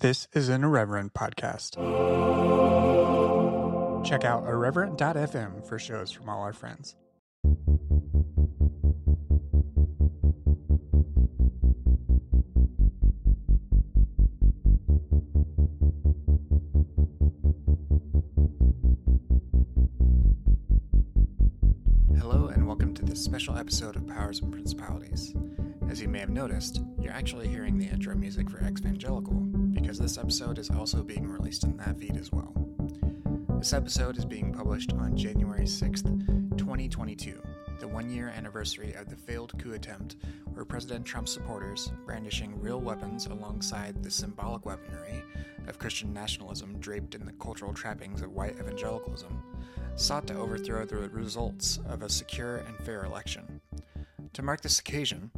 This is an Irreverent podcast. Check out irreverent.fm for shows from all our friends. Hello, and welcome to this special episode of Powers and Principalities. As you may have noticed, you're actually hearing the intro music for Exvangelical, because this episode is also being released in that feed as well. This episode is being published on January 6th, 2022, the one year anniversary of the failed coup attempt where President Trump's supporters, brandishing real weapons alongside the symbolic weaponry of Christian nationalism draped in the cultural trappings of white evangelicalism, sought to overthrow the results of a secure and fair election. To mark this occasion,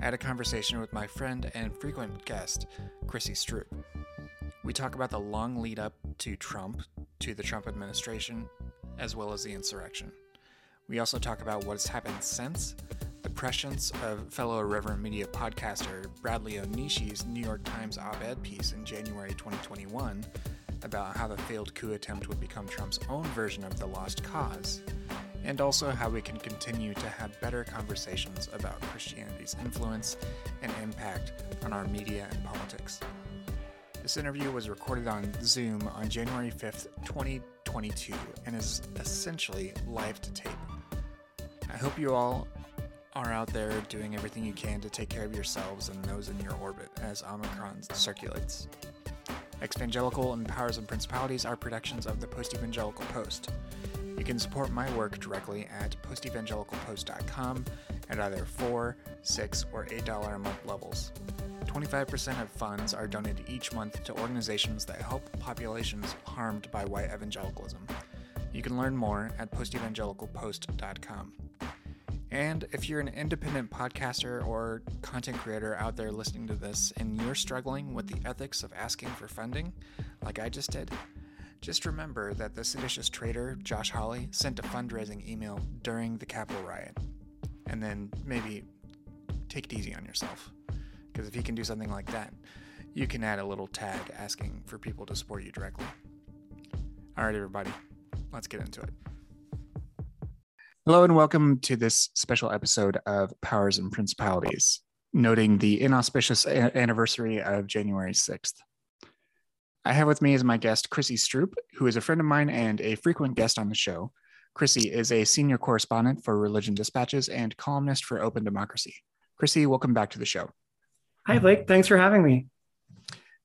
I had a conversation with my friend and frequent guest, Chrissy Stroop. We talk about the long lead up to Trump, to the Trump administration, as well as the insurrection. We also talk about what has happened since, the prescience of fellow Irreverent Media podcaster Bradley Onishi's New York Times op ed piece in January 2021 about how the failed coup attempt would become Trump's own version of the lost cause, and also how we can continue to have better conversations about Christianity's influence and impact on our media and politics. This interview was recorded on Zoom on January 5th, 2022, and is essentially live to tape. I hope you all are out there doing everything you can to take care of yourselves and those in your orbit as Omicron circulates. Exvangelical and Powers and Principalities are productions of the Post Evangelical Post. You can support my work directly at postevangelicalpost.com at either 4 6 or $8 a month levels. 25% of funds are donated each month to organizations that help populations harmed by white evangelicalism. You can learn more at postevangelicalpost.com. And if you're an independent podcaster or content creator out there listening to this and you're struggling with the ethics of asking for funding, like I just did, just remember that the seditious traitor, Josh Hawley, sent a fundraising email during the Capitol riot. And then maybe take it easy on yourself. Because if he can do something like that, you can add a little tag asking for people to support you directly. All right, everybody, let's get into it. Hello, and welcome to this special episode of Powers and Principalities, noting the inauspicious a- anniversary of January 6th. I have with me as my guest Chrissy Stroop, who is a friend of mine and a frequent guest on the show. Chrissy is a senior correspondent for Religion Dispatches and columnist for Open Democracy. Chrissy, welcome back to the show. Hi, Blake. Thanks for having me.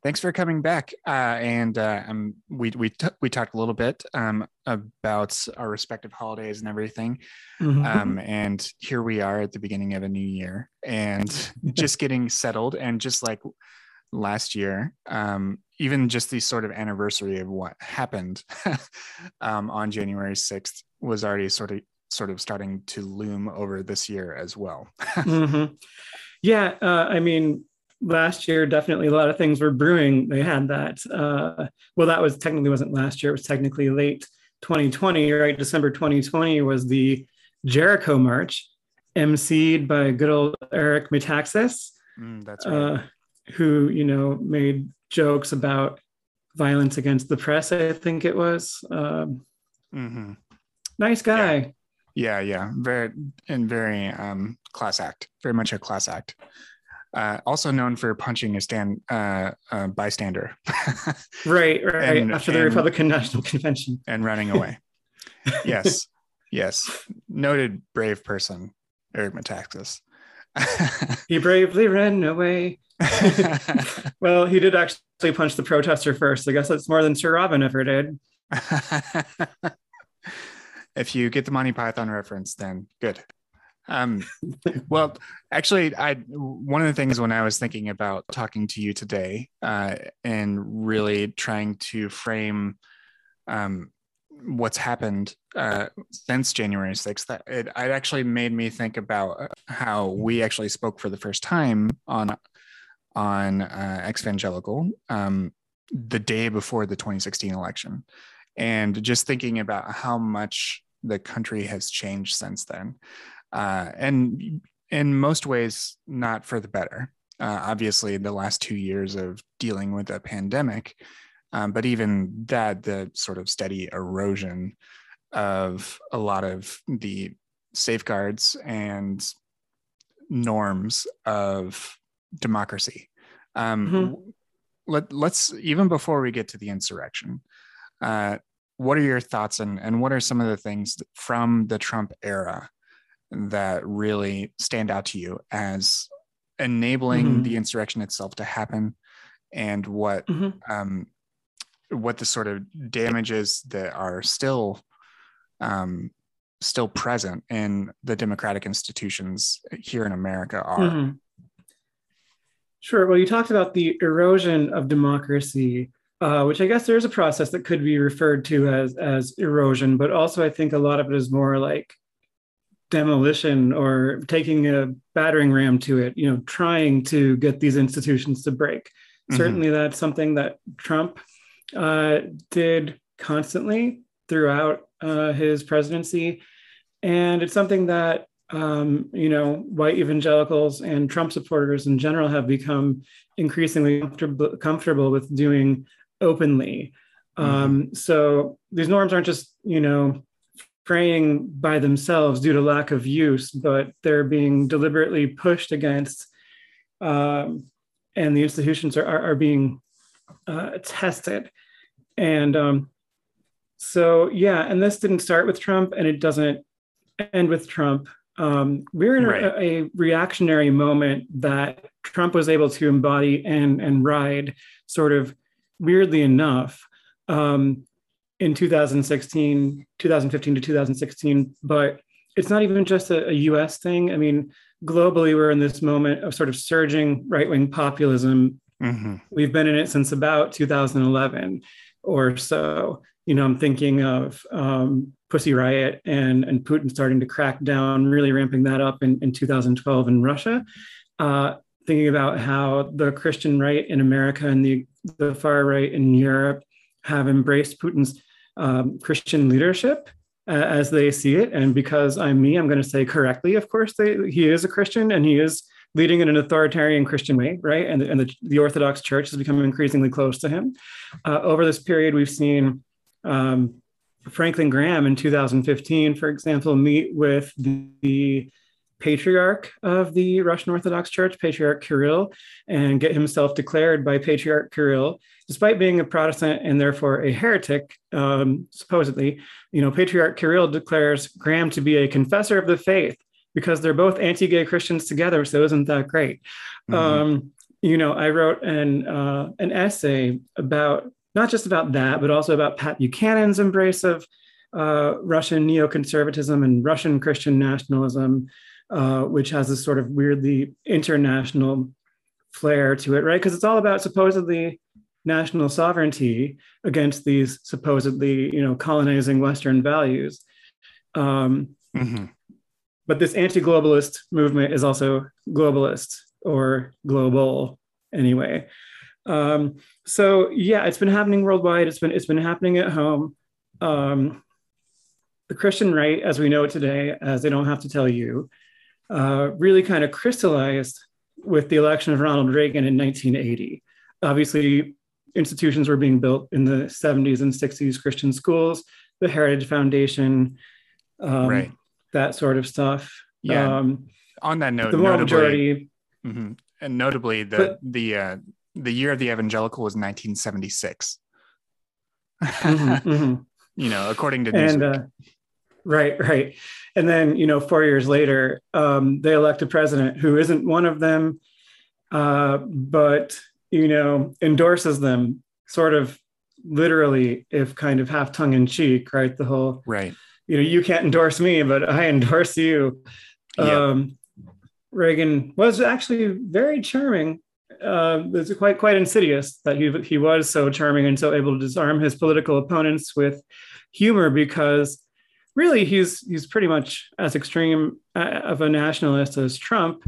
Thanks for coming back. Uh, and uh, um, we we t- we talked a little bit um, about our respective holidays and everything. Mhm. Um, and here we are at the beginning of a new year, and just getting settled. And just like last year, um, even just the sort of anniversary of what happened um, on January sixth was already sort of sort of starting to loom over this year as well. Mhm. Yeah, uh, I mean, last year definitely a lot of things were brewing. They had that. Uh, well, that was technically wasn't last year. It was technically late 2020, right? December 2020 was the Jericho March, emceed by good old Eric Metaxas, Mm, that's right. uh, who you know made jokes about violence against the press. I think it was. Um, hmm nice guy. Yeah, yeah, very and very um, class act. Very much a class act. Uh, also known for punching a stand uh, uh, bystander Right, right. And- After the and- Republican National Convention. and running away. yes, yes, noted brave person, Eric Metaxas. He bravely ran away. Well, he did actually punch the protester first. I guess that's more than Sir Robin ever did. if you get the Monty Python reference, then good. Um, well, actually, I one of the things when I was thinking about talking to you today uh, and really trying to frame um, what's happened uh, since January sixth, that it, it actually made me think about how we actually spoke for the first time on on uh, Exvangelical um, the day before the 2016 election. And just thinking about how much the country has changed since then uh, and in most ways not for the better. Uh, obviously the last two years of dealing with a pandemic, um, but even that, the sort of steady erosion of a lot of the safeguards and norms of democracy. Um, mm-hmm. let, let's, even before we get to the insurrection, uh, what are your thoughts and, and what are some of the things from the Trump era that really stand out to you as enabling mm-hmm. the insurrection itself to happen and what mm-hmm. um, what the sort of damages that are still um, still present in the democratic institutions here in America are. Mm-hmm. Sure. Well, you talked about the erosion of democracy, uh, which I guess there is a process that could be referred to as as erosion, but also I think a lot of it is more like demolition or taking a battering ram to it, you know, trying to get these institutions to break. Mm-hmm. Certainly, that's something that Trump uh, did constantly throughout uh, his presidency. And it's something that, um, you know, white evangelicals and Trump supporters in general have become increasingly comfortable, comfortable with doing openly. Mm-hmm. Um, so these norms aren't just, you know, fraying by themselves due to lack of use, but they're being deliberately pushed against, um, and the institutions are, are, are being uh, tested. And um, so, yeah, and this didn't start with Trump, and it doesn't end with Trump. Um, we're in right. a, a, reactionary moment that Trump was able to embody and and ride, sort of weirdly enough. Um, in 2016, 2015 to 2016, but it's not even just a, a US thing. I mean, globally, we're in this moment of sort of surging right wing populism. Mm-hmm. We've been in it since about 2011 or so. You know, I'm thinking of um, Pussy Riot and, and Putin starting to crack down, really ramping that up in, in 2012 in Russia. Uh, thinking about how the Christian right in America and the, the far right in Europe have embraced Putin's um, Christian leadership uh, as they see it. And because I'm me, I'm going to say correctly, of course, they, he is a Christian and he is leading in an authoritarian Christian way, right? And, and the, the Orthodox Church has become increasingly close to him. Uh, over this period, we've seen um, Franklin Graham in 2015, for example, meet with the, patriarch of the Russian Orthodox Church, Patriarch Kirill, and get himself declared by Patriarch Kirill, despite being a Protestant and therefore a heretic, um, supposedly. You know, Patriarch Kirill declares Graham to be a confessor of the faith because they're both anti-gay Christians together. So isn't that great? Mm-hmm. Um, you know, I wrote an uh, an essay about not just about that, but also about Pat Buchanan's embrace of uh, Russian neoconservatism and Russian Christian nationalism. Uh, which has this sort of weirdly international flair to it, right? Because it's all about supposedly national sovereignty against these supposedly, you know, colonizing Western values. Um, mm-hmm. But this anti-globalist movement is also globalist or global anyway. Um, so yeah, it's been happening worldwide. It's been it's been happening at home. Um, the Christian right, as we know it today, as they don't have to tell you, uh, really kind of crystallized with the election of Ronald Reagan in 1980. Obviously, institutions were being built in the 70s and 60s, Christian schools, the Heritage Foundation, um, right. that sort of stuff. Yeah. Um, On that note, the notably, majority, mm-hmm. and notably, the but, the uh, the year of the evangelical was 1976. mm-hmm, mm-hmm. You know, according to Newsweek. And, uh, Right, right. And then, you know, four years later, um, they elect a president who isn't one of them, uh, but, you know, endorses them sort of literally, if kind of half tongue in cheek, right? The whole, right. You know, you can't endorse me, but I endorse you. Yep. Um, Reagan was actually very charming. Uh, it's quite quite insidious that he he was so charming and so able to disarm his political opponents with humor because really he's he's pretty much as extreme uh, of a nationalist as Trump,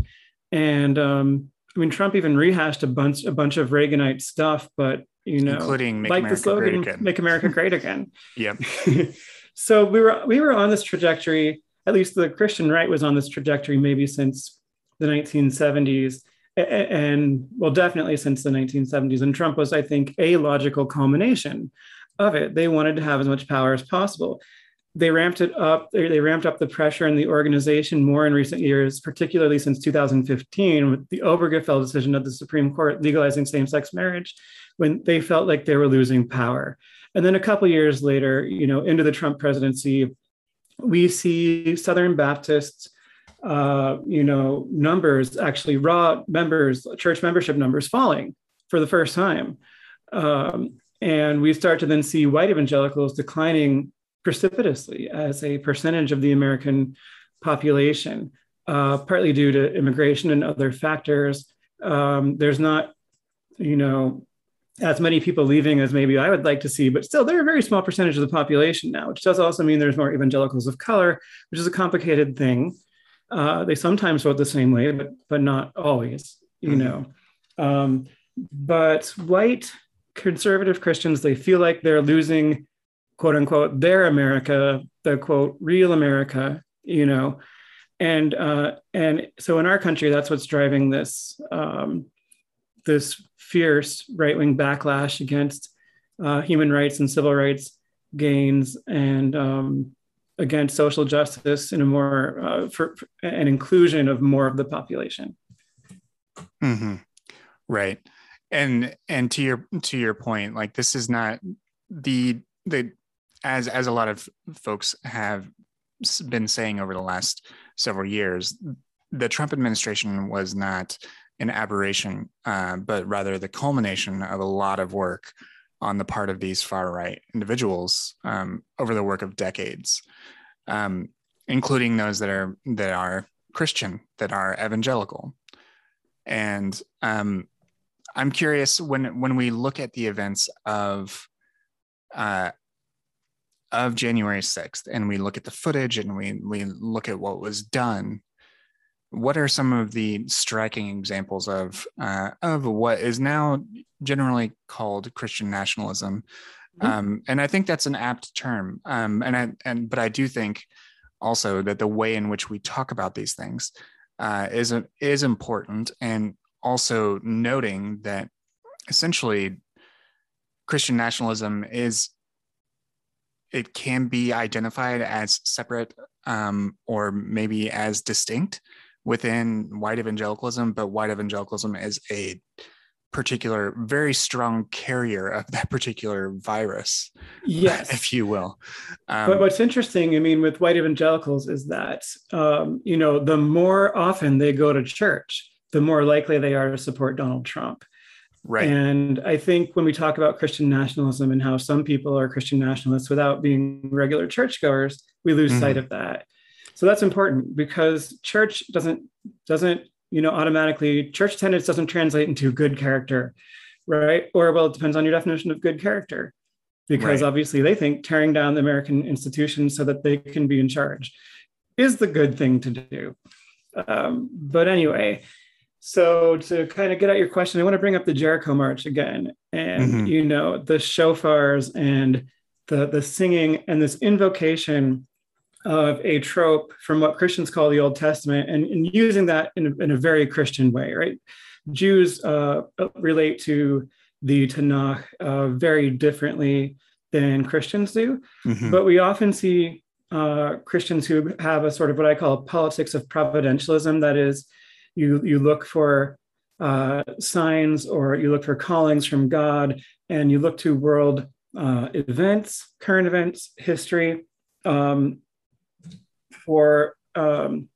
and um, I mean Trump even rehashed a bunch a bunch of Reaganite stuff, but you know, including make like America the slogan great again. "Make America Great Again." yeah. so we were we were on this trajectory. At least the Christian right was on this trajectory maybe since the 1970s, and well, definitely since the 1970s. And Trump was, I think, a logical culmination of it. They wanted to have as much power as possible. They ramped it up. They ramped up the pressure in the organization more in recent years, particularly since 2015 with the Obergefell decision of the Supreme Court legalizing same-sex marriage, when they felt like they were losing power. And then a couple years later, you know, into the Trump presidency, we see Southern Baptists uh, you know, numbers actually raw members, church membership numbers falling for the first time. Um, and we start to then see white evangelicals declining precipitously as a percentage of the American population, uh, partly due to immigration and other factors. Um, there's not, you know, as many people leaving as maybe I would like to see, but still, they're a very small percentage of the population now, which does also mean there's more evangelicals of color, which is a complicated thing. Uh, they sometimes vote the same way, but but not always, you mm-hmm. know. Um, but white conservative Christians, they feel like they're losing, quote unquote, their America, the quote real America, you know. And uh, and so in our country, that's what's driving this um, this fierce right wing backlash against uh, human rights and civil rights gains and um, against social justice and a more uh, for, for, an inclusion of more of the population. Mm-hmm. Right, and and to your to your point, like this is not the the as as a lot of folks have been saying over the last several years, the Trump administration was not an aberration, uh, but rather the culmination of a lot of work on the part of these far right individuals um, over the work of decades, um, including those that are that are Christian, that are evangelical. And um, I'm curious when when we look at the events of uh, of January 6th and we look at the footage and we we look at what was done what are some of the striking examples of uh, of what is now generally called Christian nationalism? Mm-hmm. Um, and I think that's an apt term. Um, and I and but I do think also that the way in which we talk about these things uh, is is important, and also noting that essentially Christian nationalism is it can be identified as separate um, or maybe as distinct within white evangelicalism, but white evangelicalism is a particular very strong carrier of that particular virus yes. if you will. Um, but what's interesting i mean with white evangelicals is that um, you know the more often they go to church the more likely they are to support donald trump. Right. And i think when we talk about christian nationalism and how some people are christian nationalists without being regular churchgoers we lose mm-hmm. sight of that. So that's important because church doesn't doesn't you know automatically church attendance doesn't translate into good character, right? Or well, it depends on your definition of good character, because right. obviously they think tearing down the American institutions so that they can be in charge is the good thing to do. Um, but anyway, so to kind of get at your question, I want to bring up the Jericho March again, and mm-hmm. you know the shofars and the the singing and this invocation of a trope from what Christians call the Old Testament and, and using that in a, in a, very Christian way, right? Jews uh, relate to the Tanakh uh, very differently than Christians do, mm-hmm. but we often see uh, Christians who have a sort of what I call politics of providentialism. That is, you you look for uh, signs or you look for callings from God, and you look to world uh, events, current events, history, um, for um,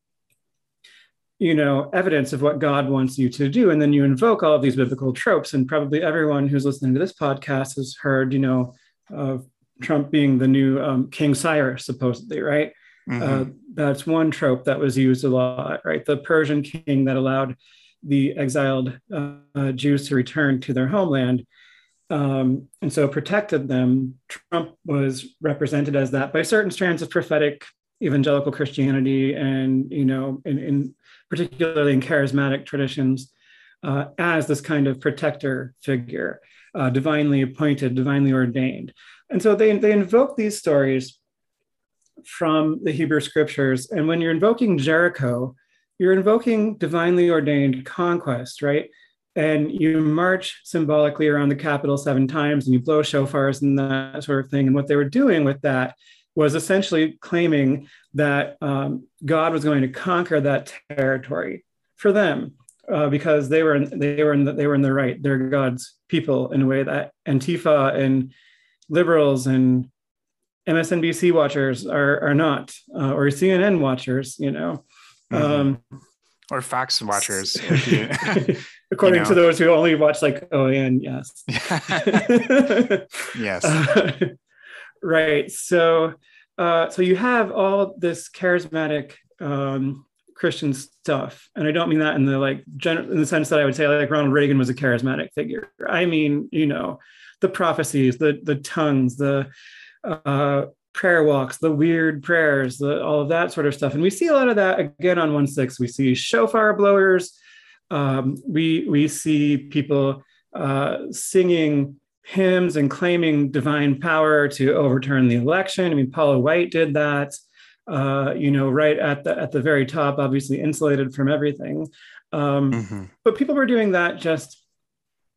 you know evidence of what god wants you to do. And then you invoke all of these biblical tropes. And probably everyone who's listening to this podcast has heard you know of trump being the new um, king cyrus supposedly right? Mm-hmm. uh, that's one trope that was used a lot right? The persian king that allowed the exiled uh, jews to return to their homeland um, and so protected them. Trump was represented as that by certain strands of prophetic evangelical Christianity and, you know, in, in particularly in charismatic traditions, uh, as this kind of protector figure, uh, divinely appointed, divinely ordained. And so they, they invoke these stories from the Hebrew scriptures. And when you're invoking Jericho, you're invoking divinely ordained conquest, right? And you march symbolically around the capital seven times and you blow shofars and that sort of thing. And what they were doing with that was essentially claiming that um, God was going to conquer that territory for them uh, because they were in, they were in the, they were in the right. They're God's people in a way that Antifa and liberals and MSNBC watchers are are not, uh, or CNN watchers, you know, mm-hmm. um, or Fox watchers. According you know. to those who only watch like OAN, yes, yes, uh, right. So, uh, so you have all this charismatic um, Christian stuff, and I don't mean that in the like gen- in the sense that I would say like Ronald Reagan was a charismatic figure. I mean, you know, the prophecies, the the tongues, the uh, prayer walks, the weird prayers, the, all of that sort of stuff. And we see a lot of that again on 1 6. We see shofar blowers. Um, we, we see people uh, singing hymns and claiming divine power to overturn the election. I mean, Paula White did that. Uh, you know, right at the at the very top, obviously insulated from everything. Um, mm-hmm. But people were doing that just,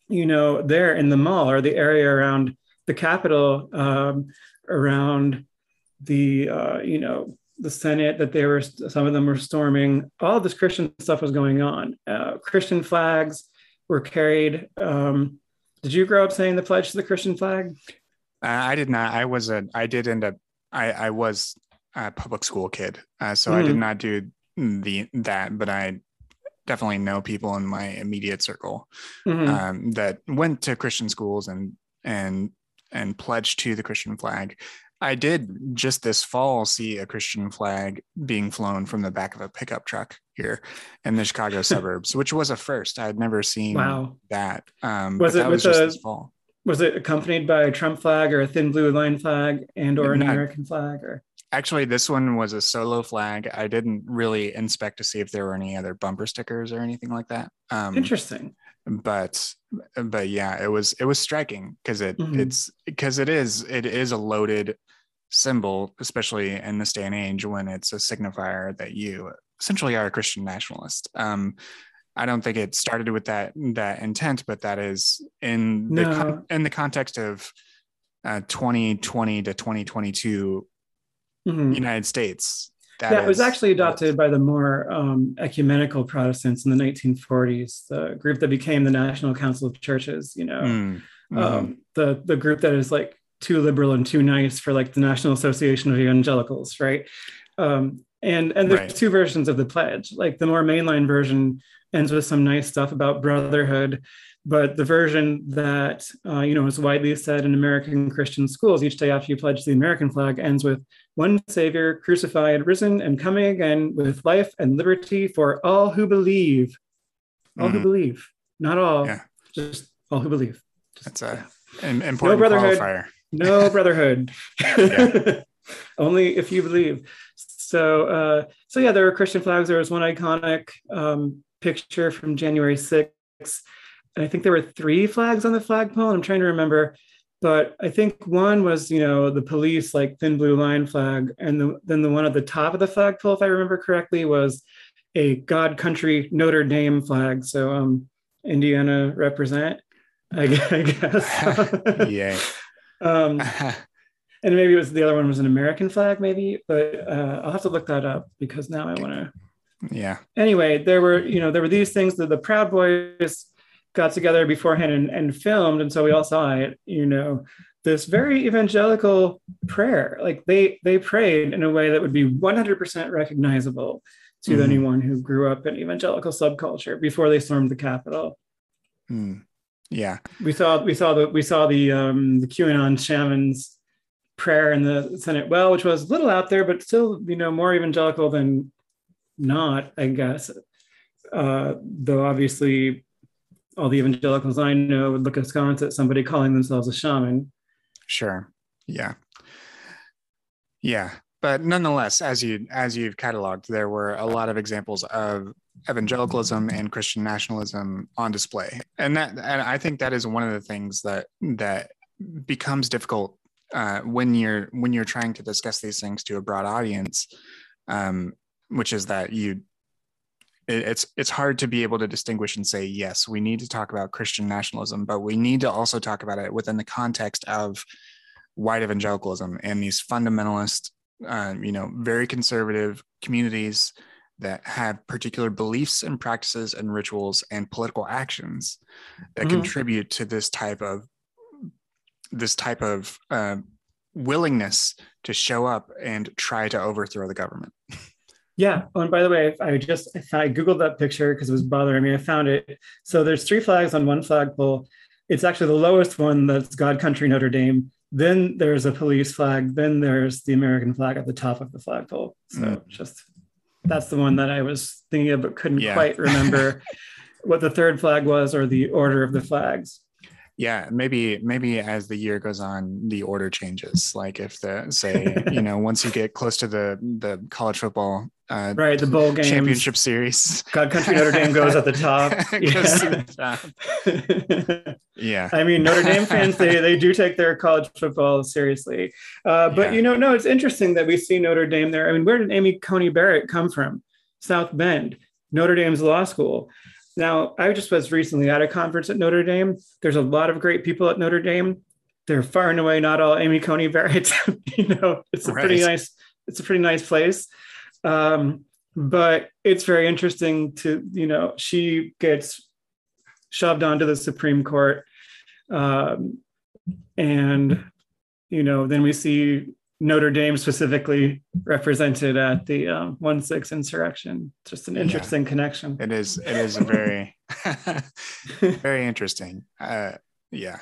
you know, there in the mall or the area around the Capitol. Um, around the uh, you know the Senate that they were some of them were storming. All this Christian stuff was going on. Uh, Christian flags were carried. Um, did you grow up saying the pledge to the Christian flag? Uh, I did not. I was a. I did end up. I I was a public school kid, uh, so mm. I did hmm. not do the that, but I definitely know people in my immediate circle mm-hmm. um, that went to Christian schools and and and pledged to the Christian flag. I did just this fall see a Christian flag being flown from the back of a pickup truck here in the Chicago suburbs, which was a first. I had never seen wow. that. Um, was it that was just a, this fall. Was it accompanied by a Trump flag or a thin blue line flag and or an American flag or? Actually, this one was a solo flag. I didn't really inspect to see if there were any other bumper stickers or anything like that. Um, Interesting but but yeah it was it was striking because it mm-hmm. it's because it is it is a loaded symbol especially in this day and age when it's a signifier that you essentially are a christian nationalist um i don't think it started with that that intent but that is in no. the con- in the context of uh, 2020 to 2022 mm-hmm. united states that yeah, it was actually adopted by the more um, ecumenical Protestants in the 1940s, the group that became the National Council of Churches. You know, mm, mm-hmm. um, the the group that is like too liberal and too nice for like the National Association of Evangelicals, right? Um, and and there's right. two versions of the pledge. Like the more mainline version ends with some nice stuff about brotherhood but the version that uh, you know is widely said in American Christian schools each day after you pledge the American flag ends with one Savior crucified, risen, and coming again with life and liberty for all who believe. All mm. who believe, not all, yeah. just all who believe. Just, That's a an important no brotherhood, qualifier. No brotherhood. Only if you believe. So, uh, so yeah, there were Christian flags. There was one iconic um, picture from January 6th And I think there were three flags on the flagpole. I'm trying to remember, but I think one was, you know, the police like thin blue line flag, and the, then the one at the top of the flagpole, if I remember correctly, was a God Country Notre Dame flag. So, um, Indiana represent, I guess. yeah. Um, and maybe it was the other one was an American flag, maybe, but uh, I'll have to look that up because now I want to. Yeah. Anyway, there were, you know, there were these things that the Proud Boys got together beforehand and, and filmed and so we all saw it you know this very evangelical prayer like they they prayed in a way that would be 100% recognizable to mm. anyone who grew up in evangelical subculture before they stormed the capitol mm. Yeah we saw we saw the we saw the um the qanon shamans prayer in the senate well which was a little out there but still you know more evangelical than not i guess uh though obviously all the evangelicals I know would look askance at somebody calling themselves a shaman. Sure. Yeah. Yeah. But nonetheless, as you as you've cataloged, there were a lot of examples of evangelicalism and Christian nationalism on display. And that and I think that is one of the things that that becomes difficult uh, when you're when you're trying to discuss these things to a broad audience, um, which is that you it's it's hard to be able to distinguish and say yes we need to talk about christian nationalism but we need to also talk about it within the context of white evangelicalism and these fundamentalist uh, you know very conservative communities that have particular beliefs and practices and rituals and political actions that mm-hmm. contribute to this type of this type of uh, willingness to show up and try to overthrow the government Yeah. Oh, and by the way, I just I googled that picture because it was bothering me. I found it. So there's three flags on one flagpole. It's actually the lowest one. That's God Country Notre Dame. Then there's a police flag. Then there's the American flag at the top of the flagpole. So mm. just that's the one that I was thinking of, but couldn't yeah. quite remember what the third flag was or the order of the flags yeah maybe maybe as the year goes on the order changes like if the say you know once you get close to the the college football uh, right the bowl game championship series. God country notre dame goes at the top. Yeah. The top. yeah. I mean notre dame fans they they do take their college football seriously. Uh, but yeah. you know no it's interesting that we see notre dame there. I mean where did amy coney barrett come from? South bend notre dame's law school now, I just was recently at a conference at Notre Dame. There's a lot of great people at Notre Dame. They're far and away not all Amy Coney Barrett. you know, it's a right. pretty nice, it's a pretty nice place. Um, but it's very interesting to, you know, she gets shoved onto the Supreme Court. Um, and, you know, then we see Notre Dame specifically represented at the um, one six insurrection. Just an interesting yeah, connection. It is. It is very, very interesting. Uh, yeah,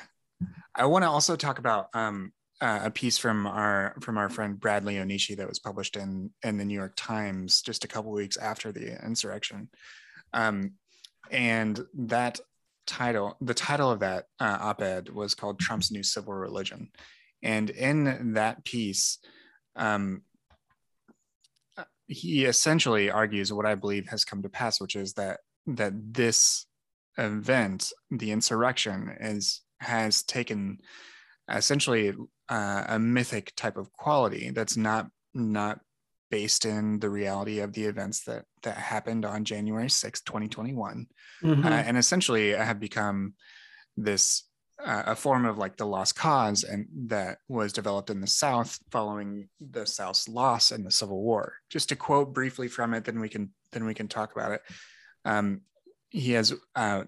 I want to also talk about um, uh, a piece from our from our friend Bradley Onishi that was published in in the New York Times just a couple weeks after the insurrection, um, and that title, the title of that uh, op-ed was called "Trump's New Civil Religion." And in that piece, um, he essentially argues what I believe has come to pass, which is that that this event, the insurrection, is has taken essentially uh, a mythic type of quality that's not not based in the reality of the events that that happened on January 6, 2021, mm-hmm. uh, and essentially have become this uh, a form of like the lost cause and that was developed in the south following the south's loss in the civil war. Just to quote briefly from it then we can then we can talk about it. Um, he has uh,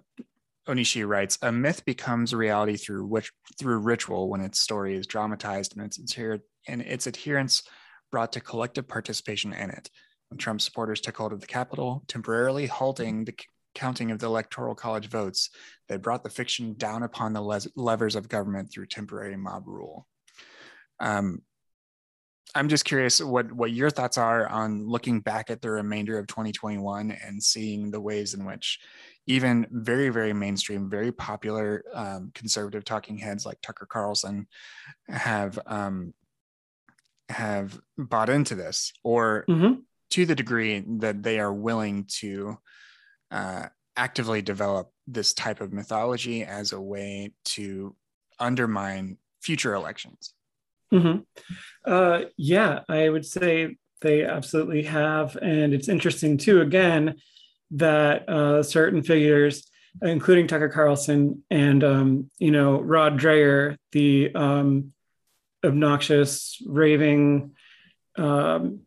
onishi writes a myth becomes reality through which through ritual when its story is dramatized and its adher- and its adherents brought to collective participation in it. When trump supporters took hold of the capitol temporarily halting the counting of the electoral college votes that brought the fiction down upon the le- levers of government through temporary mob rule. Um, I'm just curious what what your thoughts are on looking back at the remainder of 2021 and seeing the ways in which even very very mainstream, very popular um, conservative talking heads like Tucker Carlson have um, have bought into this, or mm-hmm. to the degree that they are willing to uh, actively develop this type of mythology as a way to undermine future elections. Mm-hmm. Uh, yeah, I would say they absolutely have. And it's interesting, too, again, that uh, certain figures, including Tucker Carlson and, um, you know, Rod Dreher, the um, obnoxious, raving um,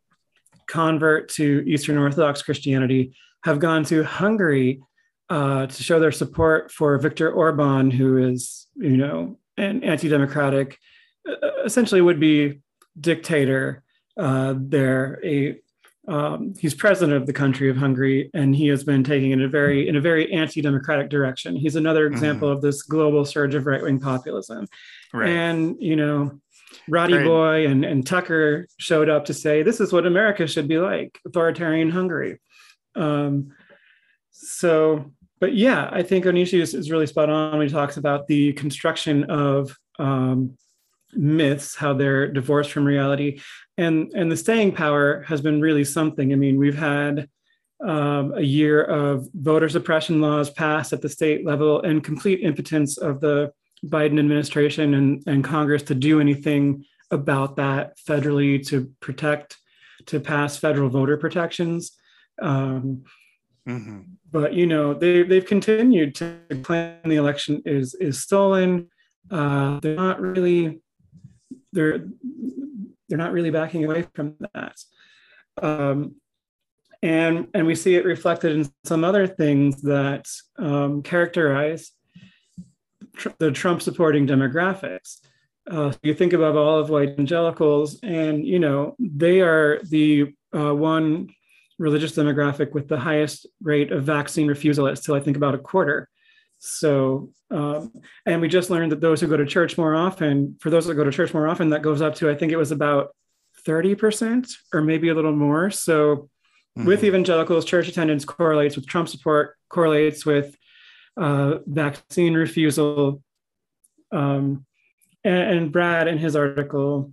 convert to Eastern Orthodox Christianity, have gone to Hungary uh, to show their support for Viktor Orban, who is, you know, an anti-democratic, uh, essentially would be dictator. Uh, there, a um, he's president of the country of Hungary, and he has been taking in a very in a very anti-democratic direction. He's another mm-hmm. example mm-hmm. of this global surge of right-wing populism. Right. And you know, Roddy. Boy and, and Tucker showed up to say this is what America should be like: authoritarian Hungary. Um, so, but yeah, I think Onishi is, is, really spot on when he talks about the construction of um, myths, how they're divorced from reality, and and the staying power has been really something. I mean, we've had um, a year of voter suppression laws passed at the state level and complete impotence of the Biden administration and, and Congress to do anything about that federally to protect, to pass federal voter protections. Um, Mm-hmm. But you know, they they've continued to claim the election is is stolen. Uh, they're not really they're they're not really backing away from that. Um, and and we see it reflected in some other things that um, characterize tr- the Trump supporting demographics. Uh, you think about all of white evangelicals, and you know they are the uh, one religious demographic with the highest rate of vaccine refusal at still I think about a quarter. So, um, and we just learned that those who go to church more often, for those that go to church more often, that goes up to I think it was about 30% or maybe a little more. So, mm-hmm. with evangelicals, church attendance correlates with Trump support, correlates with uh, vaccine refusal. Um, and, and, Brad, in his article,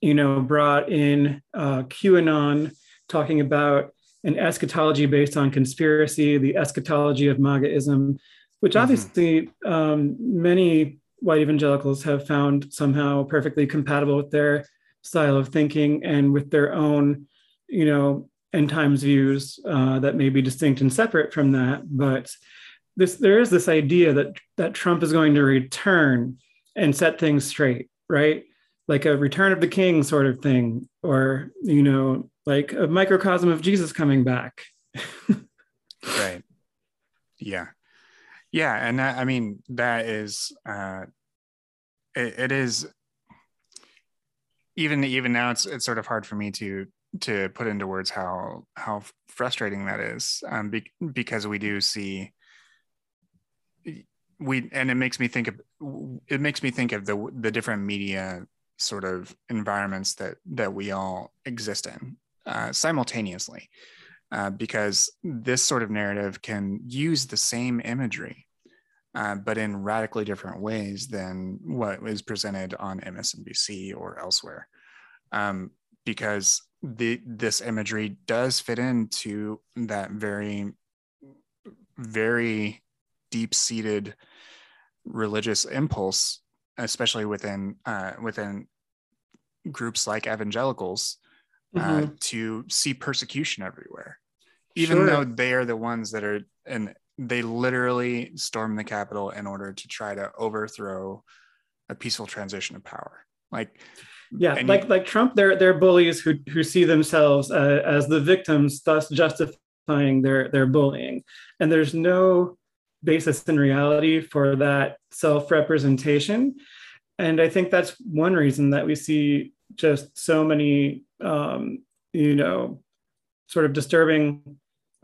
you know, brought in uh, QAnon talking about an eschatology based on conspiracy, the eschatology of MAGAism, which mm-hmm. obviously um, many white evangelicals have found somehow perfectly compatible with their style of thinking and with their own, you know, end times views uh, that may be distinct and separate from that. But this, there is this idea that that Trump is going to return and set things straight, right? Like a return of the king sort of thing, or you know, like a microcosm of Jesus coming back. right. Yeah. Yeah, and that, I mean that is uh, it, it is even even now it's it's sort of hard for me to to put into words how how frustrating that is um, be, because we do see we and it makes me think of it makes me think of the the different media sort of environments that that we all exist in uh, simultaneously uh, because this sort of narrative can use the same imagery uh, but in radically different ways than what is presented on MSNBC or elsewhere. Um, because the this imagery does fit into that very very deep seated religious impulse, especially within uh, within groups like evangelicals, mm-hmm. uh, to see persecution everywhere, even sure. though they are the ones that are and they literally storm the Capitol in order to try to overthrow a peaceful transition of power. Like, yeah, like you, like Trump, they're they're bullies who who see themselves uh, as the victims, thus justifying their their bullying. And there's no basis in reality for that self representation. And I think that's one reason that we see just so many, um, you know, sort of disturbing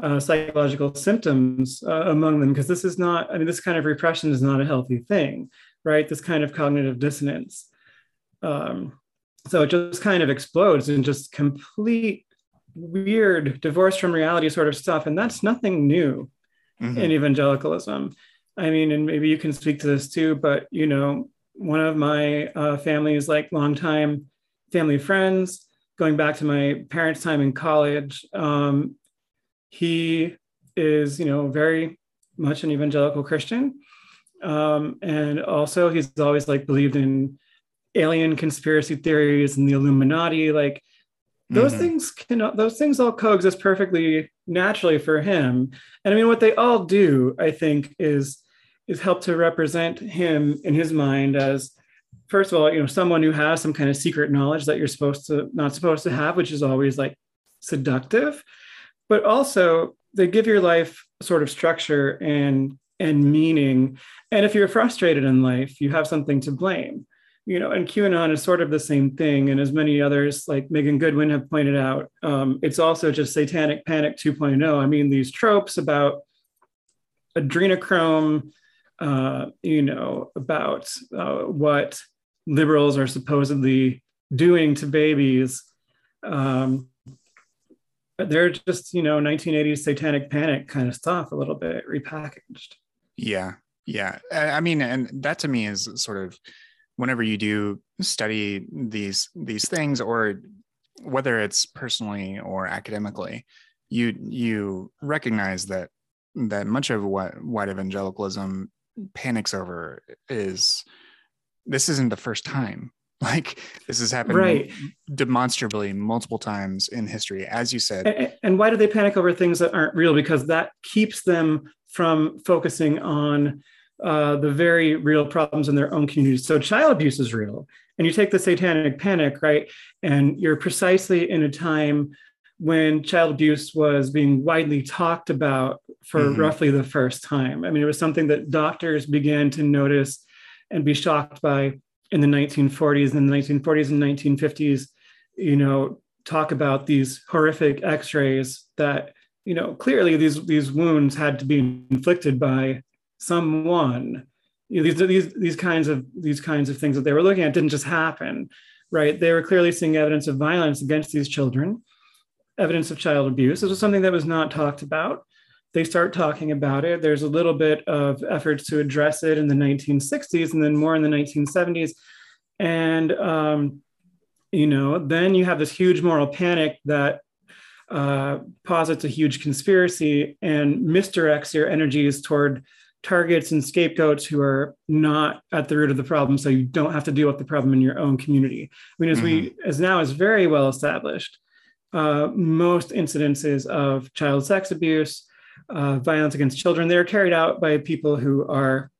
uh, psychological symptoms uh, among them, because this is not, I mean, this kind of repression is not a healthy thing, right? This kind of cognitive dissonance. Um, so it just kind of explodes in just complete weird divorce from reality sort of stuff. And that's nothing new mm-hmm. in evangelicalism. I mean, and maybe you can speak to this too, but you know, one of my uh, family's like longtime family friends, going back to my parents' time in college, um, he is, you know, very much an evangelical Christian. Um, and also he's always like believed in alien conspiracy theories and the Illuminati. Like those mm-hmm. things can those things all coexist perfectly naturally for him and i mean what they all do i think is is help to represent him in his mind as first of all you know someone who has some kind of secret knowledge that you're supposed to not supposed to have which is always like seductive but also they give your life sort of structure and and meaning and if you're frustrated in life you have something to blame you know, and QAnon is sort of the same thing. And as many others, like Megan Goodwin, have pointed out, um, it's also just satanic panic 2.0. I mean, these tropes about adrenochrome, uh, you know, about uh, what liberals are supposedly doing to babies. Um, they're just, you know, 1980s satanic panic kind of stuff, a little bit repackaged. Yeah. Yeah. I mean, and that to me is sort of whenever you do study these these things or whether it's personally or academically you you recognize that that much of what white evangelicalism panics over is this isn't the first time Like this has happened Right. demonstrably multiple times in history, as you said. And, and why do they panic over things that aren't real? Because that keeps them from focusing on uh, the very real problems in their own communities. So child abuse is real. And you take the satanic panic, right? And you're precisely in a time when child abuse was being widely talked about for Mhm. roughly the first time. I mean, it was something that doctors began to notice and be shocked by in the 1940s and the 1940s and 1950s. You know, talk about these horrific X-rays that you know clearly these these wounds had to be inflicted by someone. You know, these these these kinds of these kinds of things that they were looking at didn't just happen, right? They were clearly seeing evidence of violence against these children, evidence of child abuse. This was something that was not talked about. They start talking about it. There's a little bit of efforts to address it in the 1960s, and then more in the 1970s. And um, you know, then you have this huge moral panic that uh, posits a huge conspiracy and misdirects your energies toward targets and scapegoats who are not at the root of the problem so you don't have to deal with the problem in your own community i mean as we as now is very well established uh, most incidences of child sex abuse uh, violence against children they're carried out by people who are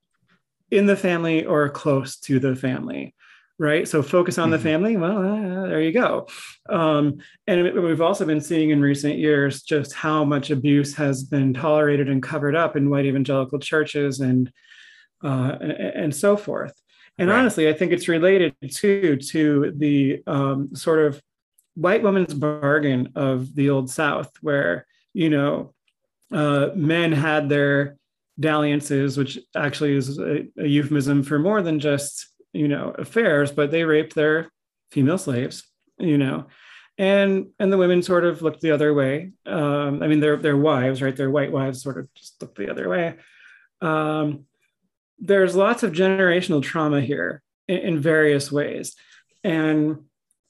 in the family or close to the family right so focus on the Mhm. family well uh, there you go um, and we've also been seeing in recent years just how much abuse has been tolerated and covered up in white evangelical churches and uh, and, and so forth. And Right. honestly, I think it's related too to the um, sort of white woman's bargain of the old South, where you know uh, men had their dalliances, which actually is a, a euphemism for more than just you know affairs, but they raped their female slaves, you know, and and the women sort of looked the other way. Um, I mean, their their wives, right? Their white wives sort of just looked the other way. Um, there's lots of generational trauma here in, in various ways, and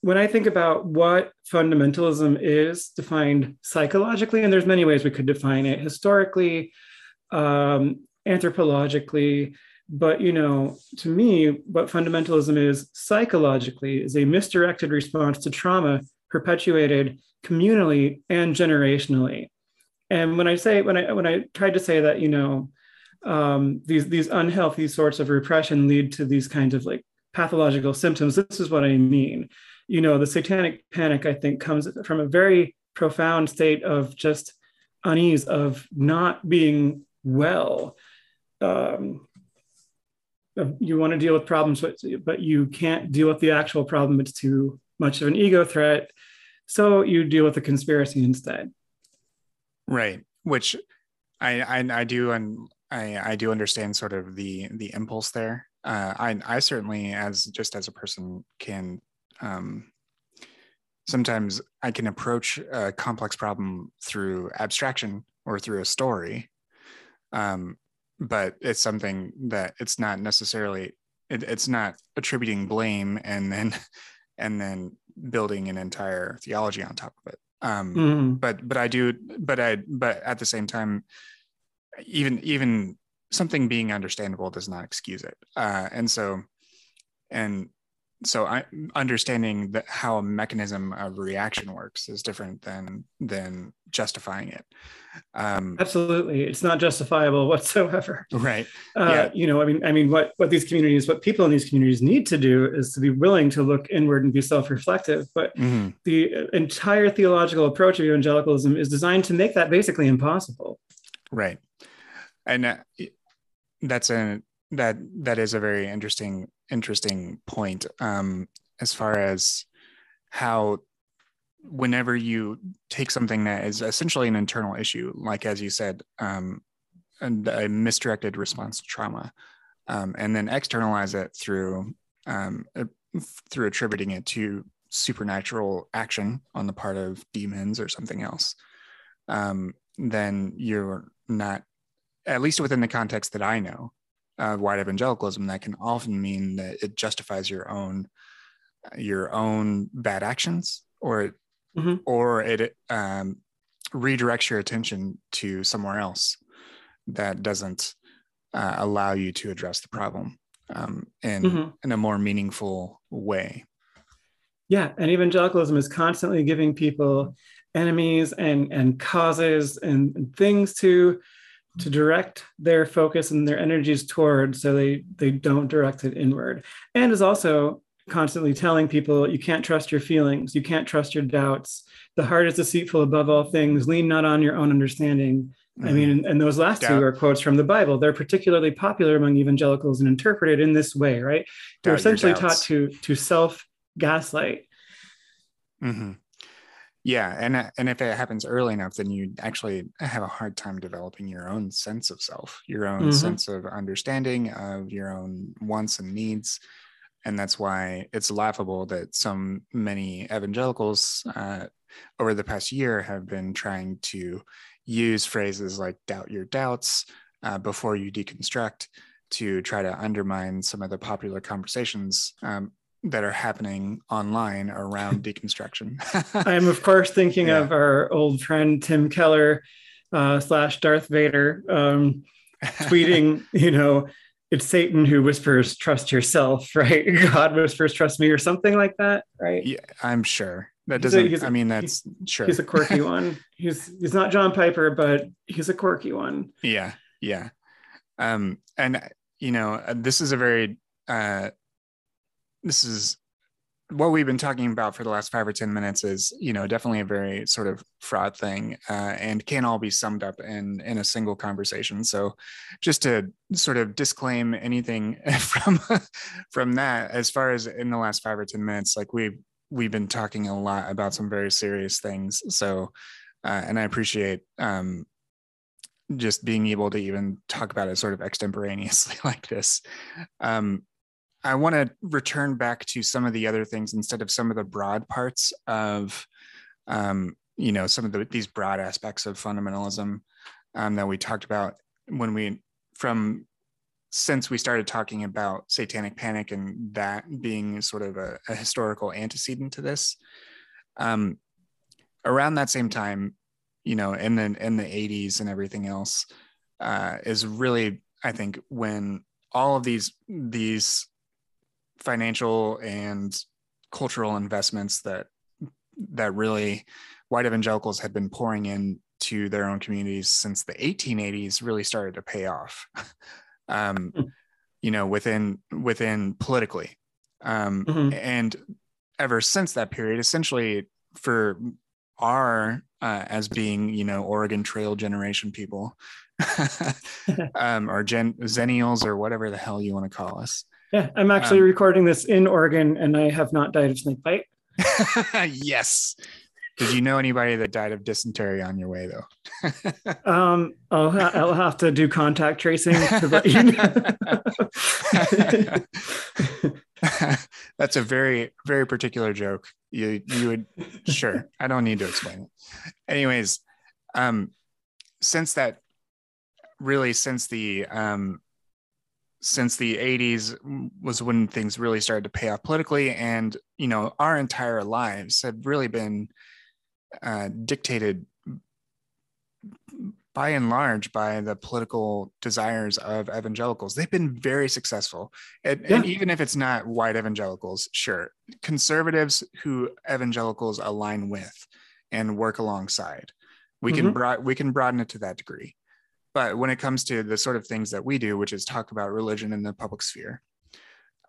when I think about what fundamentalism is defined psychologically, and there's many ways we could define it historically, um, anthropologically, but you know, to me, what fundamentalism is psychologically is a misdirected response to trauma perpetuated communally and generationally. And when I say when I when I tried to say that, you know, um, these these unhealthy sorts of repression lead to these kinds of like pathological symptoms, this is what I mean. You know, the satanic panic, I think, comes from a very profound state of just unease of not being well. Um, you want to deal with problems, but, but you can't deal with the actual problem. It's too much of an ego threat. So you deal with the conspiracy instead. right which i i, I do and I, I do understand sort of the the impulse there uh, I, I certainly as just as a person can um, sometimes i can approach a complex problem through abstraction or through a story. Um, but it's something that it's not necessarily it, it's not attributing blame and then and then building an entire theology on top of it. Um, Mhm. but but I do but I but at the same time even even something being understandable does not excuse it. Uh, and so and so I understanding that how a mechanism of reaction works is different than than justifying it um, Absolutely, it's not justifiable whatsoever. right Uh, Yeah. You know, I mean, I mean, what what these communities, what people in these communities need to do is to be willing to look inward and be self-reflective. But Mhm. the entire theological approach of evangelicalism is designed to make that basically impossible. right and uh, that's a that that is a very interesting interesting point. Um as far as how whenever you take something that is essentially an internal issue like as you said um a misdirected response to trauma um, and then externalize it through um, through attributing it to supernatural action on the part of demons or something else um, then you're not at least within the context that I know of white evangelicalism, that can often mean that it justifies your own your own bad actions, or it, Mhm. or it um, redirects your attention to somewhere else that doesn't uh, allow you to address the problem. um, in mm-hmm. in a more meaningful way. Yeah, and evangelicalism is constantly giving people enemies and and causes and things to to direct their focus and their energies toward so they they don't direct it inward. And is also constantly telling people you can't trust your feelings. You can't trust your doubts. The heart is deceitful above all things. Lean not on your own understanding. Mm-hmm. i mean and, those last Doubt. two are quotes from the bible. They're particularly popular among evangelicals and interpreted in this way right? They're essentially taught to to self gaslight mm-hmm. Yeah, and and if it happens early enough, then you actually have a hard time developing your own sense of self, your own mm-hmm. sense of understanding of your own wants and needs, and that's why it's laughable that so many evangelicals uh, over the past year have been trying to use phrases like "doubt your doubts" uh, before you deconstruct to try to undermine some of the popular conversations um, that are happening online around deconstruction. I am, of course, thinking yeah. of our old friend Tim Keller uh, slash Darth Vader um, tweeting, you know, it's Satan who whispers, trust yourself, right? God whispers, trust me, or something like that, right? Yeah, I'm sure. That doesn't, I mean, that's he's, sure. He's a quirky one. He's, he's not John Piper, but he's a quirky one. Yeah. Yeah. Um, and, you know, this is a very, uh, this is what we've been talking about for the last five or ten minutes is you know definitely a very sort of fraud thing uh, and can all be summed up in in a single conversation. So just to sort of disclaim anything from from that as far as in the last five or ten minutes like we've we've been talking a lot about some very serious things. So uh, and i appreciate um, just being able to even talk about it sort of extemporaneously like this. Um, I want to return back to some of the other things instead of some of the broad parts of, um, you know, some of the, these broad aspects of fundamentalism um, that we talked about when we, from since we started talking about satanic panic and that being sort of a, a historical antecedent to this. Um, around that same time, you know, in the in the 80s and everything else, uh, is really, I think, when all of these these financial and cultural investments that that really white evangelicals had been pouring into their own communities since the 1880s really started to pay off um, hmm. you know within within politically um, mm-hmm. and ever since that period essentially for our uh, as being you know oregon trail generation people um, or gen zennials or whatever the hell you want to call us yeah, I'm actually um, recording this in Oregon and I have not died of snake bite. yes. Did you know anybody that died of dysentery on your way though? um, I'll, ha- I'll have to do contact tracing you know. That's a very, very particular joke. You, you would, sure. I don't need to explain it. Anyways, um, since that, really, since the um, since the 80s was when things really started to pay off politically and you know our entire lives have really been uh, dictated by and large by the political desires of evangelicals they've been very successful and, yeah. and, even if it's not white evangelicals sure conservatives who evangelicals align with and work alongside we mm-hmm. can broad, we can broaden it to that degree but when it comes to the sort of things that we do, which is talk about religion in the public sphere,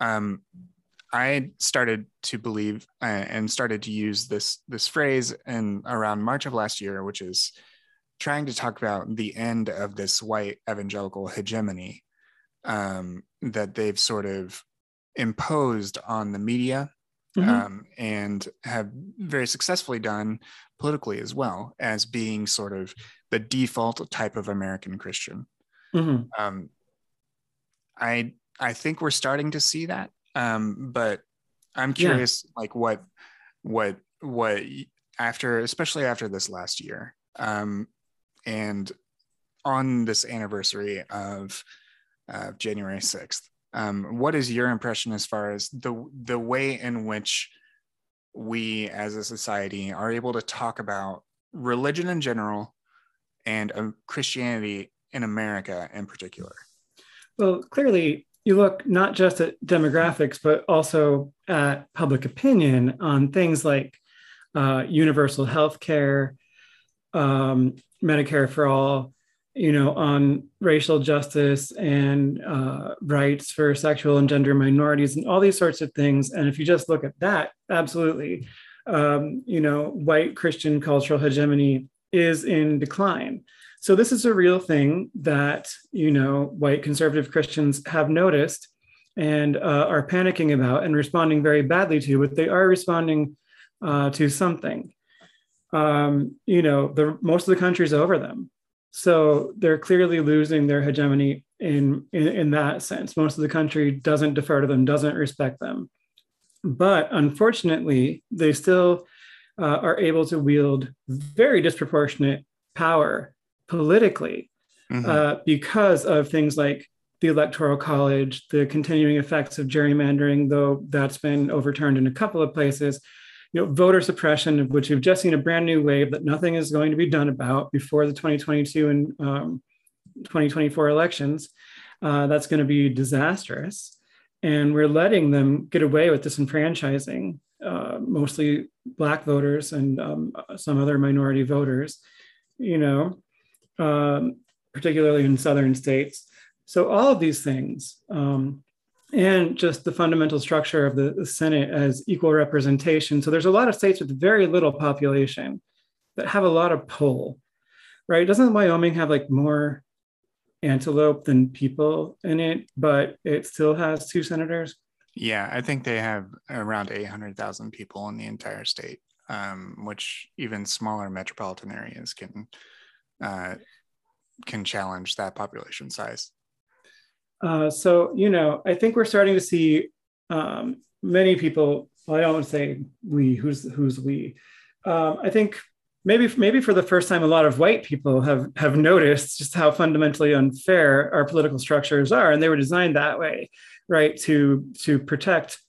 um, I started to believe uh, and started to use this this phrase in around March of last year, which is trying to talk about the end of this white evangelical hegemony um, that they've sort of imposed on the media mm-hmm. um, and have very successfully done politically as well as being sort of the default type of American Christian. Mm-hmm. Um, I I think we're starting to see that, um, but I'm curious, yeah. like what what what after, especially after this last year, um, and on this anniversary of uh, January sixth. Um, what is your impression as far as the the way in which we as a society are able to talk about religion in general and um, Christianity in America in particular? Well, clearly, you look not just at demographics, but also at public opinion on things like uh, universal health care, um, Medicare for all, you know, on racial justice and uh, rights for sexual and gender minorities and all these sorts of things. And if you just look at that, absolutely, um, you know, white Christian cultural hegemony is in decline. So this is a real thing that you know white conservative Christians have noticed and uh, are panicking about and responding very badly to, but they are responding uh, to something. Um, you know, the most of the country is over them, so they're clearly losing their hegemony in, in in that sense. Most of the country doesn't defer to them, doesn't respect them, but unfortunately, they still uh, are able to wield very disproportionate power politically mm-hmm. uh, because of things like the electoral college, the continuing effects of gerrymandering, though that's been overturned in a couple of places. You know, voter suppression, of which we've just seen a brand new wave that nothing is going to be done about before the 2022 and um, 2024 elections. Uh, that's going to be disastrous. And we're letting them get away with disenfranchising uh, mostly Black voters and um, some other minority voters, you know, um, particularly in southern states. So all of these things, um, and just the fundamental structure of the, Senate as equal representation. So there's a lot of states with very little population that have a lot of pull, right? Doesn't Wyoming have like more antelope than people in it, but it still has two senators? Yeah, I think they have around 800,000 people in the entire state, um, which even smaller metropolitan areas can uh, can challenge that population size. Uh, so, you know, I think we're starting to see um, many people. Well, I don't want to say we. Who's who's we? Um, I think maybe maybe for the first time, a lot of white people have have noticed just how fundamentally unfair our political structures are, and they were designed that way, right? To to protect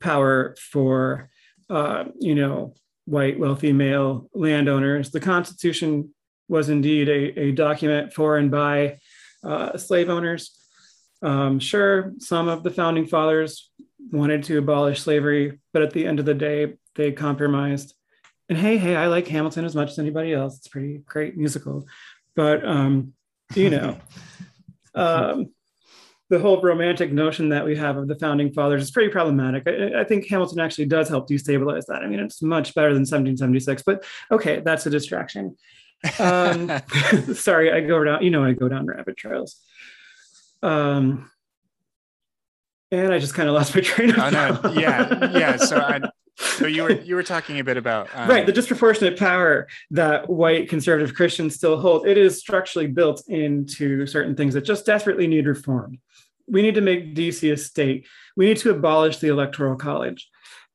power for uh, you know white wealthy male landowners. The Constitution was indeed a, a document for and by uh, slave owners. Um, sure, some of the founding fathers wanted to abolish slavery, but at the end of the day, they compromised. And hey, hey, I like Hamilton as much as anybody else. It's pretty great musical, but um, you know, um, the whole romantic notion that we have of the founding fathers is pretty problematic. I, I, think Hamilton actually does help destabilize that. I mean, it's much better than 1776, but okay, that's a distraction. Um, sorry, I go down. You know, I go down rabbit trails. Um, and I just kind of lost my train of thought. no, yeah, yeah. So, I, so you were you were talking a bit about um, right the disproportionate power that white conservative Christians still hold. It is structurally built into certain things that just desperately need reform. We need to make DC a state. We need to abolish the electoral college,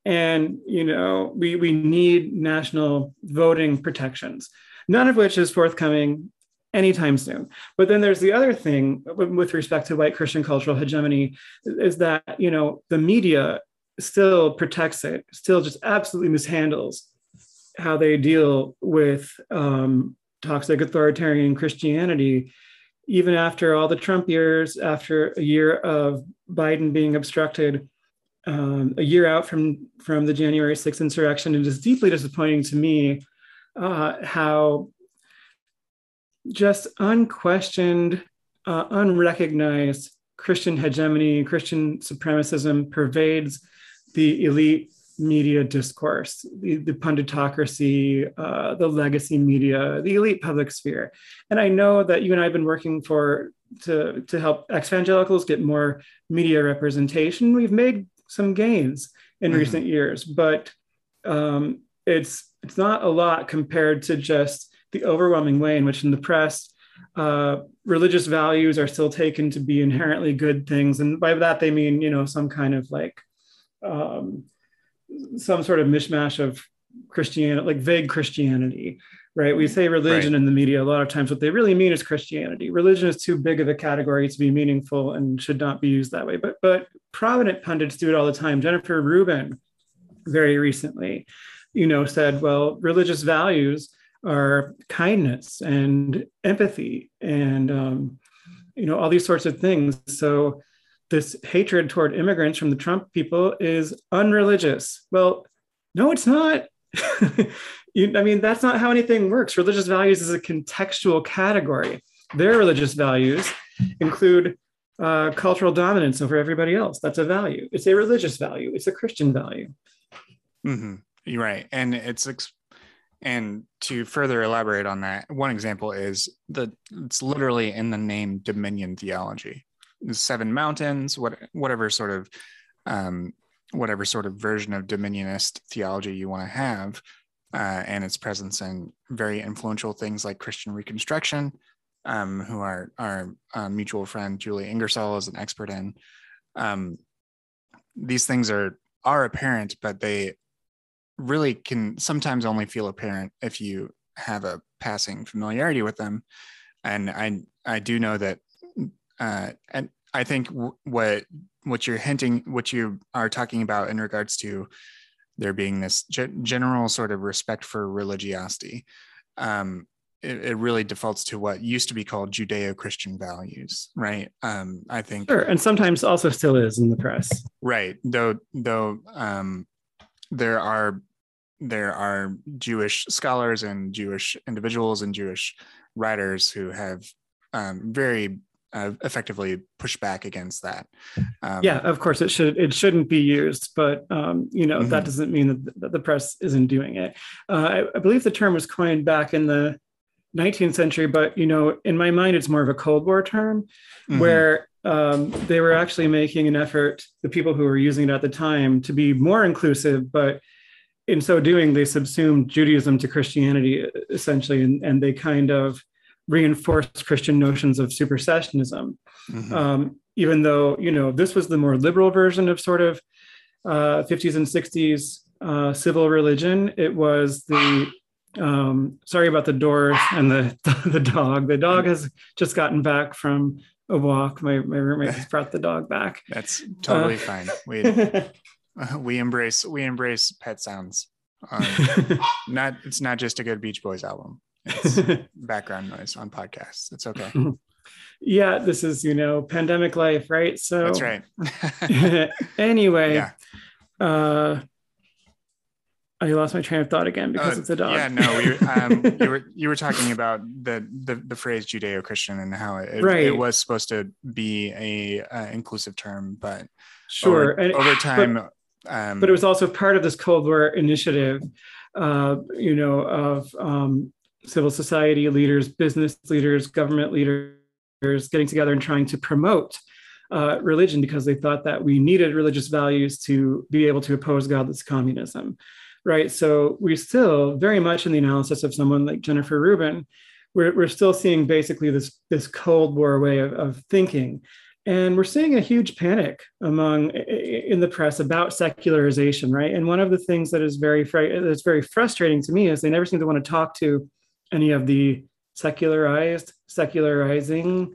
and you know we we need national voting protections none of which is forthcoming anytime soon. But then there's the other thing with respect to white Christian cultural hegemony is that, you know, the media still protects it, still just absolutely mishandles how they deal with um, toxic authoritarian Christianity, even after all the Trump years, after a year of Biden being obstructed. Um, a year out from from the January 6th insurrection, it is deeply disappointing to me uh, how just unquestioned, uh, unrecognized Christian hegemony, Christian supremacism pervades the elite media discourse, the, the punditocracy, uh, the legacy media, the elite public sphere. And I know that you and I have been working for to, to help evangelicals get more media representation. We've made some gains in mm-hmm. recent years, but um, it's it's not a lot compared to just the overwhelming way in which in the press uh, religious values are still taken to be inherently good things. And by that they mean you know some kind of like um, some sort of mishmash of christianity like vague christianity right? We say religion right. in the media a lot of times what they really mean is christianity. Religion is too big of a category to be meaningful and should not be used that way. But but prominent pundits do it all the time. Jennifer rubin very recently you know, said, well, religious values are kindness and empathy and, um, you know, all these sorts of things. So this hatred toward immigrants from the Trump people is unreligious. Well, no, it's not. you, I mean, that's not how anything works. Religious values is a contextual category. Their religious values include uh, cultural dominance over everybody else. That's a value. It's a religious value. It's a Christian value. Mm-hmm. You're right, and it's and to further elaborate on that, one example is the it's literally in the name dominion theology. The seven mountains, what whatever sort of um, whatever sort of version of dominionist theology you want to have, uh, and its presence in very influential things like Christian Reconstruction, um, who our our uh, mutual friend Julie Ingersoll is an expert in. Um, these things are are apparent, but they really can sometimes only feel apparent if you have a passing familiarity with them. And I I do know that, uh, and I think w- what what you're hinting, what you are talking about in regards to there being this ge- general sort of respect for religiosity, um, it, it, really defaults to what used to be called Judeo-Christian values, right? Um, I think sure, and sometimes also still is in the press, right? Though though um, there are there are Jewish scholars and Jewish individuals and Jewish writers who have um, very uh, effectively pushed back against that. Um, yeah, of course it should it shouldn't be used, but um, you know mm-hmm. that doesn't mean that the, press isn't doing it. Uh, I, I, believe the term was coined back in the 19th century, but you know in my mind it's more of a Cold War term, mm-hmm. where um, they were actually making an effort, the people who were using it at the time, to be more inclusive, but in so doing, they subsumed Judaism to Christianity essentially, and, and they kind of reinforced Christian notions of supersessionism. Mm-hmm. Um, even though, you know, this was the more liberal version of sort of uh, 50s and 60s uh, civil religion, it was the um, sorry about the doors and the the dog. The dog has just gotten back from a walk. My my roommate has brought the dog back. That's totally uh, fine. We we embrace we embrace pet sounds. Um, not it's not just a good Beach Boys album. It's background noise on podcasts. It's okay. Yeah, this is you know pandemic life, right? So that's right. anyway, yeah. uh, I lost my train of thought again because uh, it's a dog. Yeah, no, we um, you were you were talking about the the, the phrase Judeo-Christian and how it, right. it, was supposed to be a uh, inclusive term, but sure, over, and, over time, but, um, but it was also part of this Cold War initiative, uh, you know, of um, civil society leaders, business leaders, government leaders getting together and trying to promote uh, religion because they thought that we needed religious values to be able to oppose godless communism, right? So we're still very much in the analysis of someone like Jennifer Rubin. We're, we're still seeing basically this, this Cold War way of, of thinking and we're seeing a huge panic among in the press about secularization right and one of the things that is very that's very frustrating to me is they never seem to want to talk to any of the secularized secularizing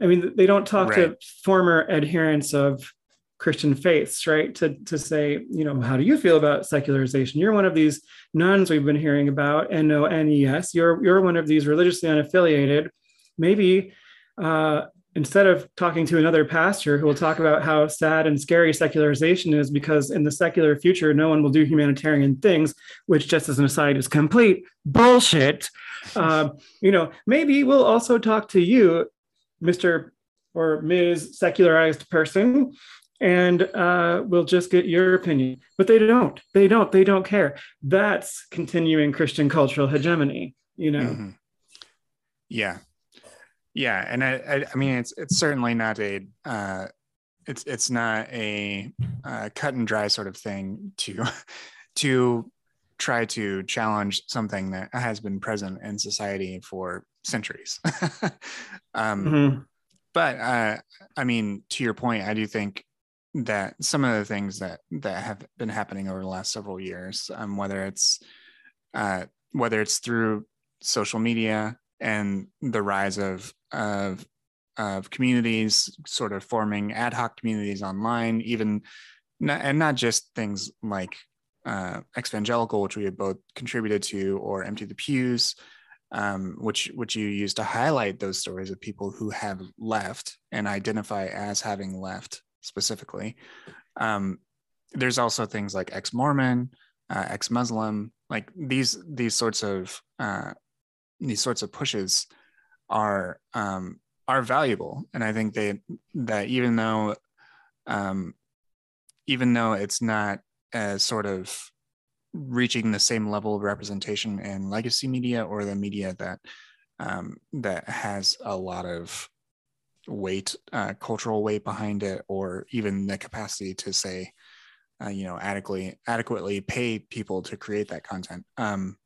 i mean they don't talk right. to former adherents of christian faiths right? To, to say you know how do you feel about secularization? You're one of these nuns we've been hearing about n-o-n-e-s you're, you're one of these religiously unaffiliated. Maybe uh, instead of talking to another pastor who will talk about how sad and scary secularization is because in the secular future no one will do humanitarian things which just as an aside is complete bullshit. Uh, you know maybe we'll also talk to you mr or ms secularized person and uh, we'll just get your opinion. But they don't. They don't. They don't care. That's continuing christian cultural hegemony you know? Mm-hmm. yeah. Yeah. And I, I, I mean it's it's certainly not a uh it's it's not a uh, cut and dry sort of thing to to try to challenge something that has been present in society for centuries. Um mm-hmm. but uh i mean to your point i do think that some of the things that that have been happening over the last several years um whether it's uh whether it's through social media and the rise of of of communities sort of forming ad hoc communities online even not, and not just things like uh, exvangelical which we have both contributed to or empty the pews um, which which you use to highlight those stories of people who have left and identify as having left specifically. Um, there's also things like ex-Mormon, uh, ex-Muslim, like these these sorts of uh, these sorts of pushes are um, are valuable, and I think they that even though um, even though it's not as sort of reaching the same level of representation in legacy media or the media that um, that has a lot of weight, uh, cultural weight behind it, or even the capacity to say, uh, you know, adequately adequately pay people to create that content. Um,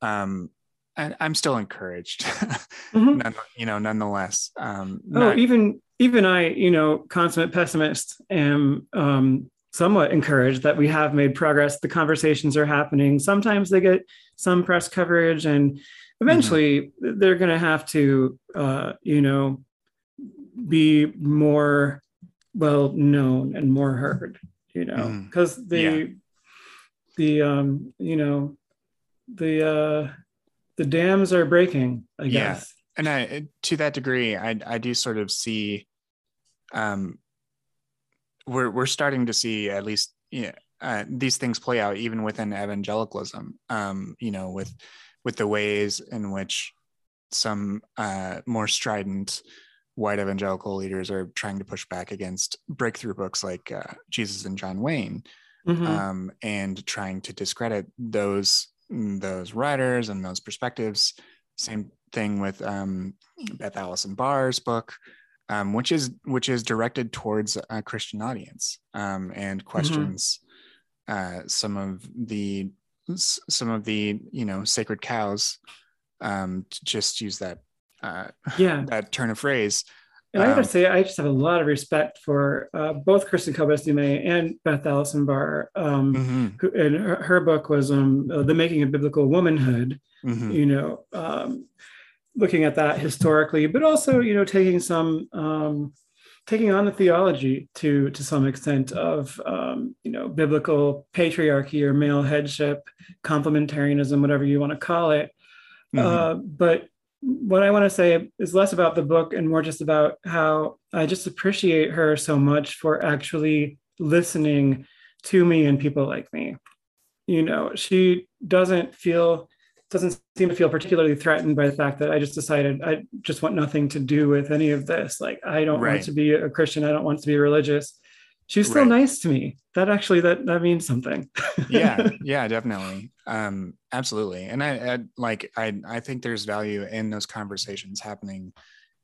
um, and I'm still encouraged, mm-hmm. None, you know, nonetheless. Um, oh, not- even even I, you know, consummate pessimist, am um, somewhat encouraged that we have made progress. The conversations are happening. Sometimes they get some press coverage, and eventually mm-hmm. they're going to have to, uh, you know, be more well known and more heard. You know, because mm-hmm. the yeah. the um, you know the uh, the dams are breaking. I guess. And I, to that degree, I, I do sort of see um, we're we're starting to see at least yeah, uh, these things play out even within evangelicalism. Um, you know, with with the ways in which some uh, more strident white evangelical leaders are trying to push back against breakthrough books like uh, Jesus and John Wayne, mm-hmm. um, and trying to discredit those those writers and those perspectives. Same thing with um, Beth Allison Barr's book um, which is which is directed towards a Christian audience um, and mm-hmm. questions mm-hmm. uh, some of the some of the you know sacred cows um, to just use that uh, yeah that turn of phrase. And I gotta um, say, I just have a lot of respect for uh, both Kristen Kobes Du Mez and Beth Allison Barr. Um, mm-hmm. who, and her, her, book was um, "The Making of Biblical Womanhood." Mm-hmm. You know, um, looking at that historically, but also you know taking some um, taking on the theology to to some extent of um, you know biblical patriarchy or male headship, complementarianism, whatever you want to call it. Mm-hmm. Uh, but what I want to say is less about the book and more just about how I just appreciate her so much for actually listening to me and people like me. You know, she doesn't feel doesn't seem to feel particularly threatened by the fact that I just decided I just want nothing to do with any of this. Like I don't right. want to be a Christian. I don't want to be religious. She's still right. nice to me. That actually that that means something. yeah, yeah, definitely. Um, absolutely. And I, I like I I think there's value in those conversations happening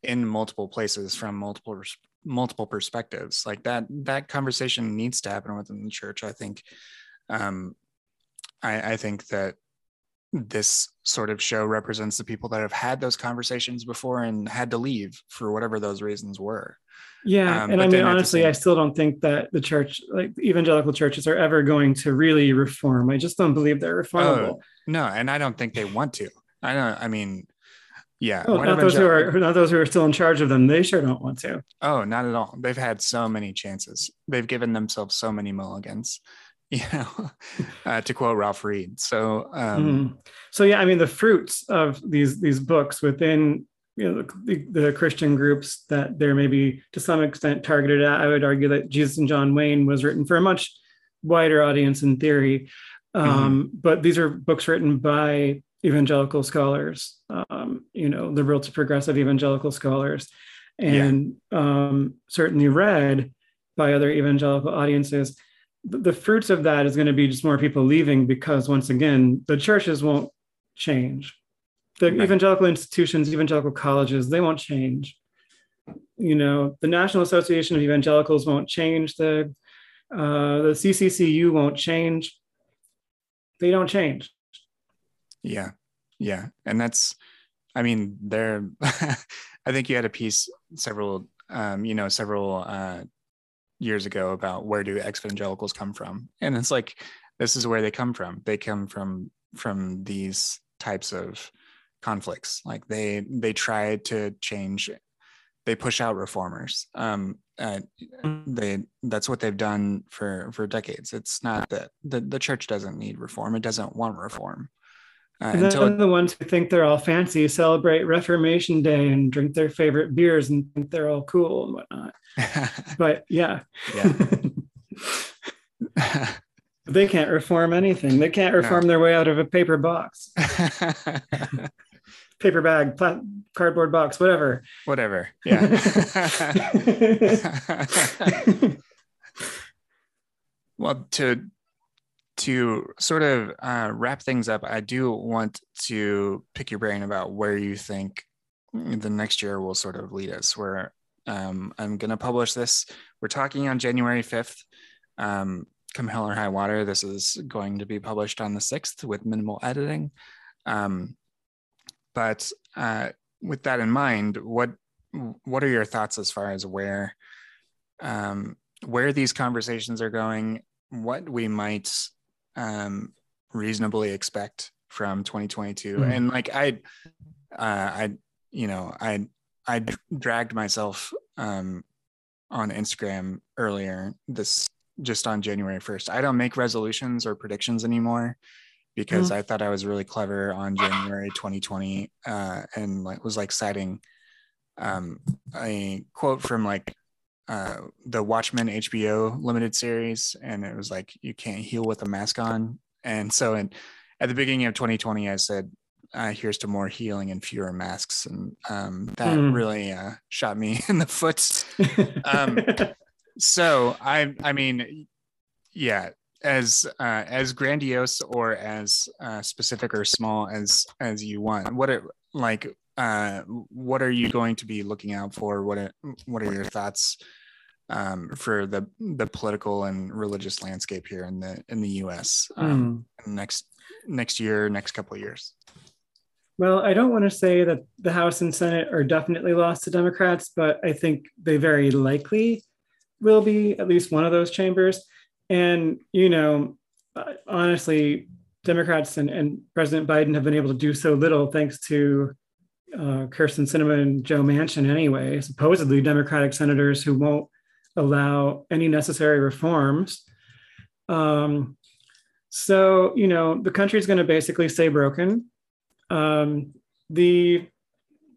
in multiple places from multiple multiple perspectives. Like that that conversation needs to happen within the church. I think um I, I think that this sort of show represents the people that have had those conversations before and had to leave for whatever those reasons were. Yeah, um, and I mean honestly, same... I still don't think that the church, like evangelical churches, are ever going to really reform. I just don't believe they're reformable. Oh, no, and I don't think they want to. I don't. I mean, yeah, oh, not those who are not those who are still in charge of them. They sure don't want to. Oh, not at all. They've had so many chances. They've given themselves so many mulligans. you know, uh, to quote Ralph Reed. So, um, mm. so yeah, I mean, the fruits of these these books within you know the, the, Christian groups that they're maybe to some extent targeted at. I would argue that Jesus and John Wayne was written for a much wider audience in theory, um, mm-hmm. but these are books written by evangelical scholars, um, you know, liberal to progressive evangelical scholars, and yeah. um, certainly read by other evangelical audiences the fruits of that is going to be just more people leaving because once again the churches won't change. The right. evangelical institutions evangelical colleges they won't change. You know the national association of evangelicals won't change. The uh, the cccu won't change. They don't change. Yeah. Yeah. And that's i mean there i think you had a piece several um, you know several uh, years ago about where do evangelicals come from. And it's like this is where they come from. They come from from these types of conflicts. Like they they try to change they push out reformers um uh, they that's what they've done for for decades. It's not that the, the church doesn't need reform. It doesn't want reform Uh, and then the ones who think they're all fancy celebrate Reformation Day and drink their favorite beers and think they're all cool and whatnot. but yeah. Yeah. they can't reform anything. They can't reform no. their way out of a paper box. paper bag, pla- cardboard box, whatever. Whatever. Yeah. well, to to sort of uh, wrap things up, I do want to pick your brain about where you think the next year will sort of lead us. Where um, I'm going to publish this. We're talking on January 5th. Um, come hell or high water, this is going to be published on the 6th with minimal editing. Um, but uh, with that in mind, what what are your thoughts as far as where um, where these conversations are going? What we might um, reasonably expect from 2022. Mm-hmm. And like I, uh, I, you know, I, I dragged myself um, on Instagram earlier this just on January 1st. I don't make resolutions or predictions anymore because mm-hmm. I thought I was really clever on January 2020 uh, and like was like citing um, a quote from like uh, the Watchmen HBO limited series, and it was like you can't heal with a mask on. And so, in, at the beginning of 2020, I said, uh, "Here's to more healing and fewer masks," and um, that mm. really uh, shot me in the foot. um, so I, I mean, yeah, as uh, as grandiose or as uh, specific or small as as you want. What it like? Uh, what are you going to be looking out for? What are, what are your thoughts um, for the the political and religious landscape here in the in the U.S. Um, mm. next next year, next couple of years. Well, I don't want to say that the House and Senate are definitely lost to Democrats, but I think they very likely will be at least one of those chambers. And you know, uh, honestly, Democrats and, and President Biden have been able to do so little thanks to uh, Kyrsten Sinema and Joe Manchin, anyway, supposedly Democratic senators who won't allow any necessary reforms. Um, so, you know, the country is going to basically stay broken. Um, the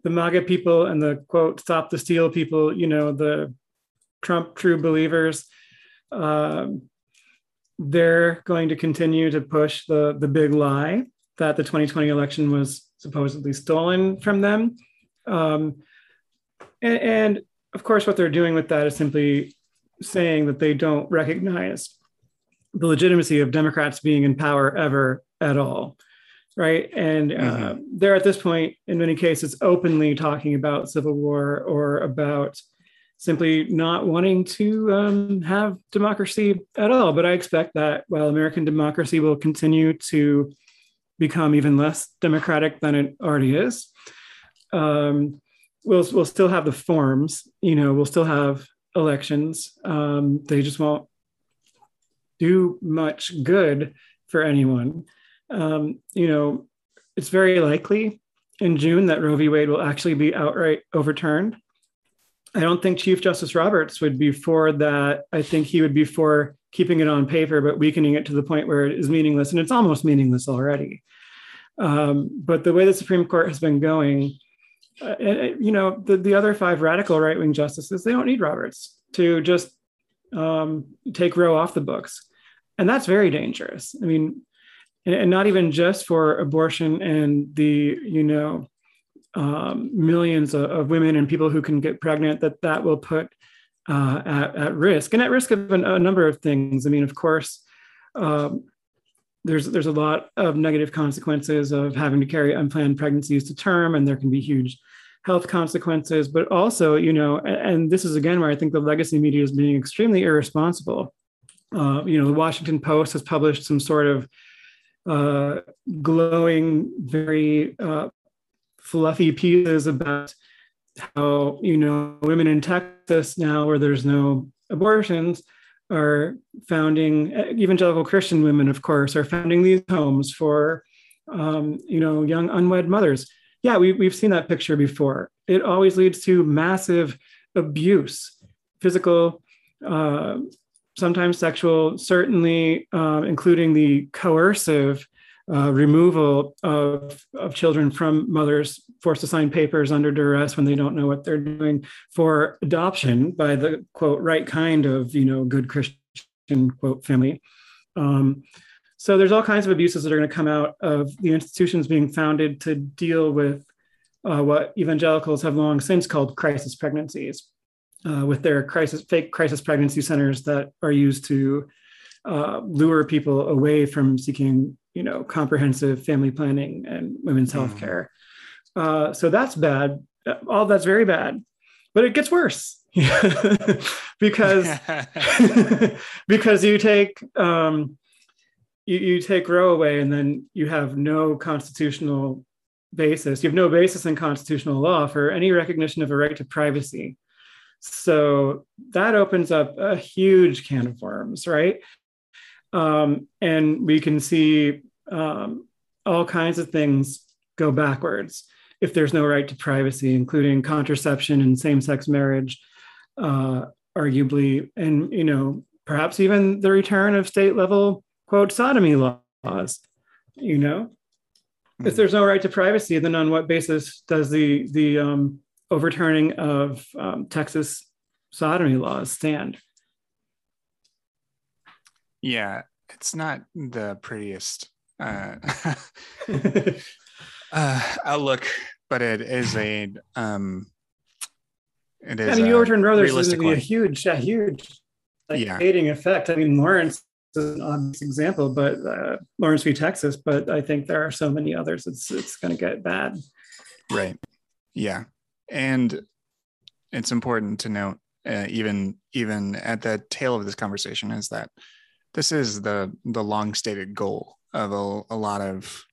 the MAGA people and the quote stop the steal people, you know, the Trump true believers, um, they're going to continue to push the the big lie that the 2020 election was supposedly stolen from them. Um, and, and of course, what they're doing with that is simply saying that they don't recognize the legitimacy of Democrats being in power ever at all. Right. And uh, mm-hmm. they're at this point, in many cases, openly talking about civil war or about simply not wanting to um, have democracy at all. But I expect that while American democracy will continue to become even less democratic than it already is, um, we'll we'll still have the forms. You know, we'll still have elections. Um, they just won't do much good for anyone. Um, you know, it's very likely in June that Roe v. Wade will actually be outright overturned. I don't think Chief Justice Roberts would be for that. I think he would be for keeping it on paper, but weakening it to the point where it is meaningless, and it's almost meaningless already. Um, but the way the Supreme Court has been going, uh, you know, the, the other five radical right wing justices, they don't need Roberts to just um, take Roe off the books. And that's very dangerous. I mean, and, and not even just for abortion and the, you know, um, millions of, of, women and people who can get pregnant, that that will put uh, at, at risk and at risk of a, a number of things. I mean, of course, um, there's there's a lot of negative consequences of having to carry unplanned pregnancies to term, and there can be huge health consequences. But also, you know, and, and this is again where I think the legacy media is being extremely irresponsible. Uh, you know, the Washington Post has published some sort of uh, glowing, very uh, fluffy pieces about how you know women in Texas now, where there's no abortions, are founding evangelical Christian women, of course, are founding these homes for um, you know young unwed mothers. Yeah, we, we've seen that picture before. It always leads to massive abuse, physical, uh, sometimes sexual, certainly uh, including the coercive uh, removal of, of children from mothers forced to sign papers under duress when they don't know what they're doing for adoption by the quote right kind of you know good christian quote family. Um, so there's all kinds of abuses that are going to come out of the institutions being founded to deal with uh, what evangelicals have long since called crisis pregnancies uh, with their crisis fake crisis pregnancy centers that are used to uh, lure people away from seeking you know comprehensive family planning and women's health care uh, so that's bad. All that's very bad. But it gets worse. Because because you take um, you, you take Roe away and then you have no constitutional basis. You have no basis in constitutional law for any recognition of a right to privacy. So that opens up a huge can of worms right um, and we can see um, all kinds of things go backwards if there's no right to privacy, including contraception and same-sex marriage, uh, arguably, and you know perhaps even the return of state-level quote sodomy laws. You know, mm-hmm. if there's no right to privacy, then on what basis does the the um, overturning of um, Texas sodomy laws stand? Yeah, it's not the prettiest uh, uh, outlook, but it is a um, it is. I mean, you overturn Roe, there's going to a huge, a huge like yeah. dating effect. I mean, Lawrence is an obvious example, but uh, Lawrence v. Texas. But I think there are so many others. It's it's going to get bad. Right. Yeah, and it's important to note, uh, even even at the tail of this conversation, is that this is the the long stated goal of a, a lot of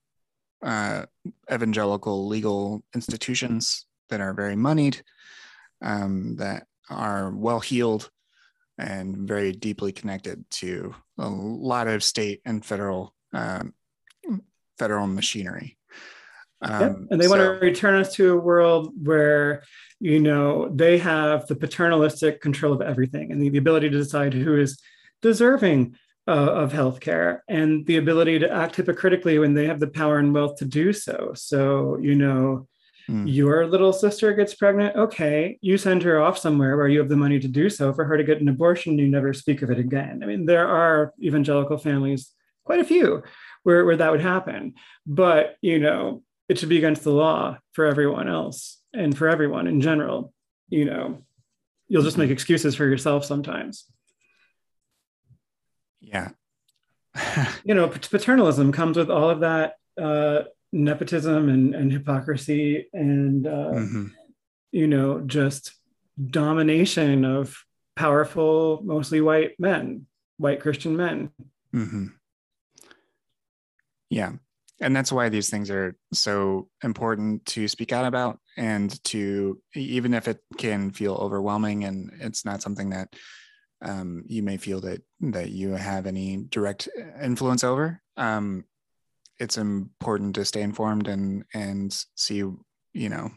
uh, evangelical legal institutions that are very moneyed, um, that are well heeled, and very deeply connected to a lot of state and federal um, federal machinery. Um, yep. And they so, want to return us to a world where you know they have the paternalistic control of everything and the, the ability to decide who is deserving uh, of healthcare and the ability to act hypocritically when they have the power and wealth to do so. So, you know, mm. your little sister gets pregnant. Okay, you send her off somewhere where you have the money to do so for her to get an abortion. You never speak of it again. I mean, there are evangelical families, quite a few, where, where that would happen. But, you know, it should be against the law for everyone else and for everyone in general. You know, you'll just make excuses for yourself sometimes. Yeah. you know, paternalism comes with all of that uh, nepotism and, and hypocrisy and, uh, mm-hmm. you know, just domination of powerful, mostly white men, white Christian men. Mm-hmm. Yeah. And that's why these things are so important to speak out about and to, even if it can feel overwhelming and it's not something that um, you may feel that that you have any direct influence over. Um, it's important to stay informed and and see you know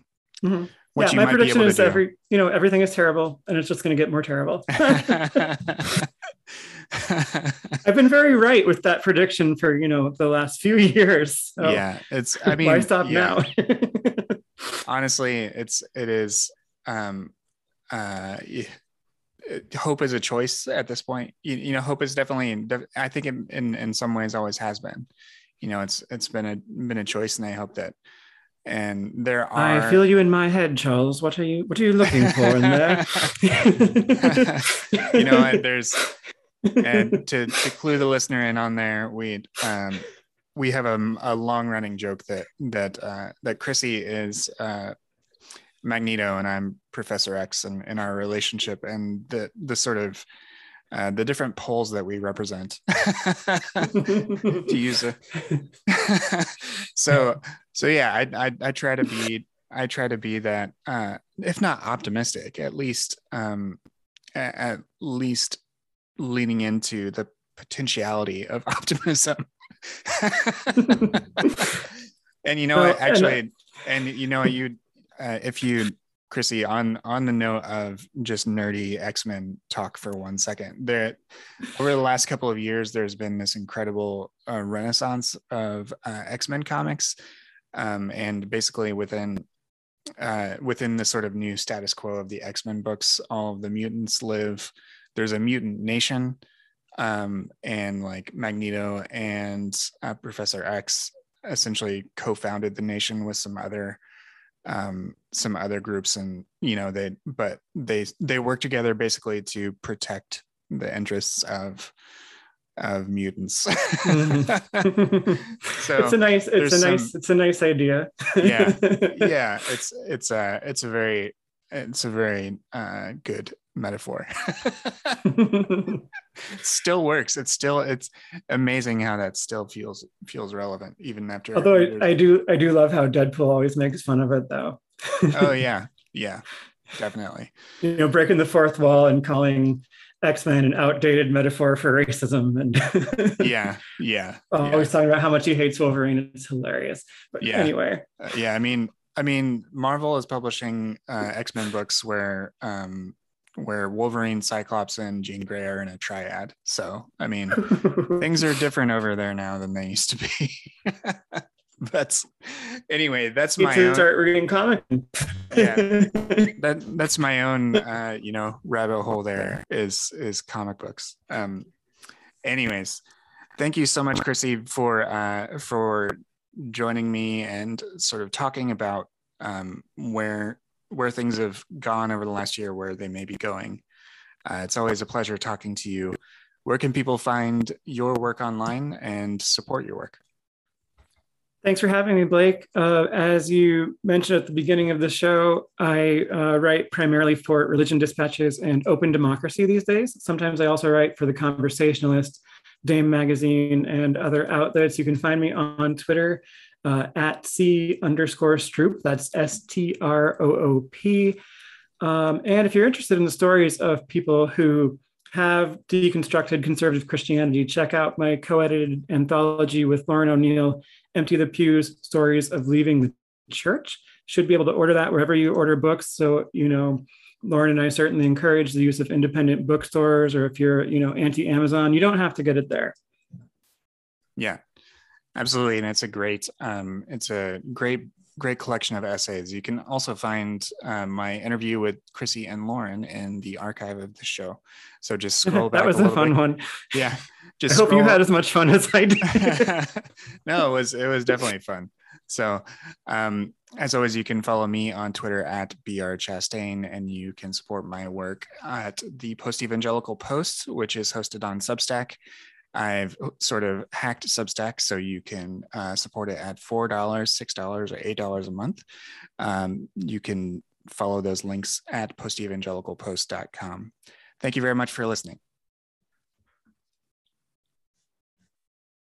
mm-hmm. what yeah, you my prediction is every you know everything is terrible and it's just going to get more terrible. I've been very right with that prediction for you know the last few years. So yeah, it's. I mean, why stop yeah. now? Honestly, it's it is. Um, uh, hope is a choice at this point. You, you know, hope is definitely. I think in, in, in some ways always has been. You know, it's it's been a been a choice, and I hope that. And there are. I feel you in my head, Charles. What are you What are you looking for in there? you know, there's and to to clue the listener in on there, we um we have a, a long running joke that that uh, that Chrissy is uh, Magneto and I'm Professor X and in our relationship and the the sort of uh, the different poles that we represent to use a so so yeah I, I, I try to be I try to be that uh, if not optimistic at least um, at, least leaning into the potentiality of optimism. And you know well, actually and, and you know you uh, if you Chrissy, on on the note of just nerdy X Men talk for one second, that over the last couple of years, there's been this incredible uh, renaissance of uh, X Men comics, um, and basically within uh, within the sort of new status quo of the X Men books, all of the mutants live. There's a mutant nation, um, and like Magneto and uh, Professor X essentially co-founded the nation with some other um, some other groups and you know they but they they work together basically to protect the interests of of mutants. Mm-hmm. so it's a nice it's a nice some, it's a nice idea. Yeah. Yeah it's it's a it's a very it's a very uh, good metaphor. Still works. It's still it's amazing how that still feels feels relevant even after although I, I do i do love how deadpool always makes fun of it though. Oh yeah. Yeah definitely. You know breaking the fourth wall and calling x-men an outdated metaphor for racism and yeah yeah always yeah. talking about how much he hates wolverine. It's hilarious. But yeah. anyway. Uh, yeah i mean I mean, Marvel is publishing uh, X Men books where um, where Wolverine, Cyclops, and Jean Grey are in a triad. So, I mean, things are different over there now than they used to be. that's anyway. That's my own, start reading comic. yeah, that that's my own. Uh, you know, rabbit hole. There is is comic books. Um, anyways, thank you so much, Chrissy, for uh, for joining me and sort of talking about um, where where things have gone over the last year, where they may be going. Uh, it's always a pleasure talking to you. Where can people find your work online and support your work? Thanks for having me, Blake. Uh, as you mentioned at the beginning of the show, I uh, write primarily for Religion Dispatches and Open Democracy these days. Sometimes I also write for The Conversationalist, Dame Magazine, and other outlets. You can find me on Twitter uh, at C underscore Stroop. That's S T R O O P. Um, and if you're interested in the stories of people who have deconstructed conservative Christianity, check out my co edited anthology with Lauren O'Neal, Empty the Pews Stories of Leaving the Church. Should be able to order that wherever you order books. So, you know, Lauren and I certainly encourage the use of independent bookstores, or if you're, you know, anti Amazon, you don't have to get it there. Yeah, absolutely, and it's a great, um, it's a great, great collection of essays. You can also find uh, my interview with Chrissy and Lauren in the archive of the show. So just scroll back. that was a, a fun bit. one. Yeah, just. I hope you had as much fun as I did. no, it was it was definitely fun. So, um, as always, you can follow me on Twitter at br chastain, and you can support my work at the Post Evangelical Post, which is hosted on Substack. I've sort of hacked Substack so you can uh, support it at $4, $6, or $8 a month. Um, you can follow those links at postevangelicalpost.com. Thank you very much for listening.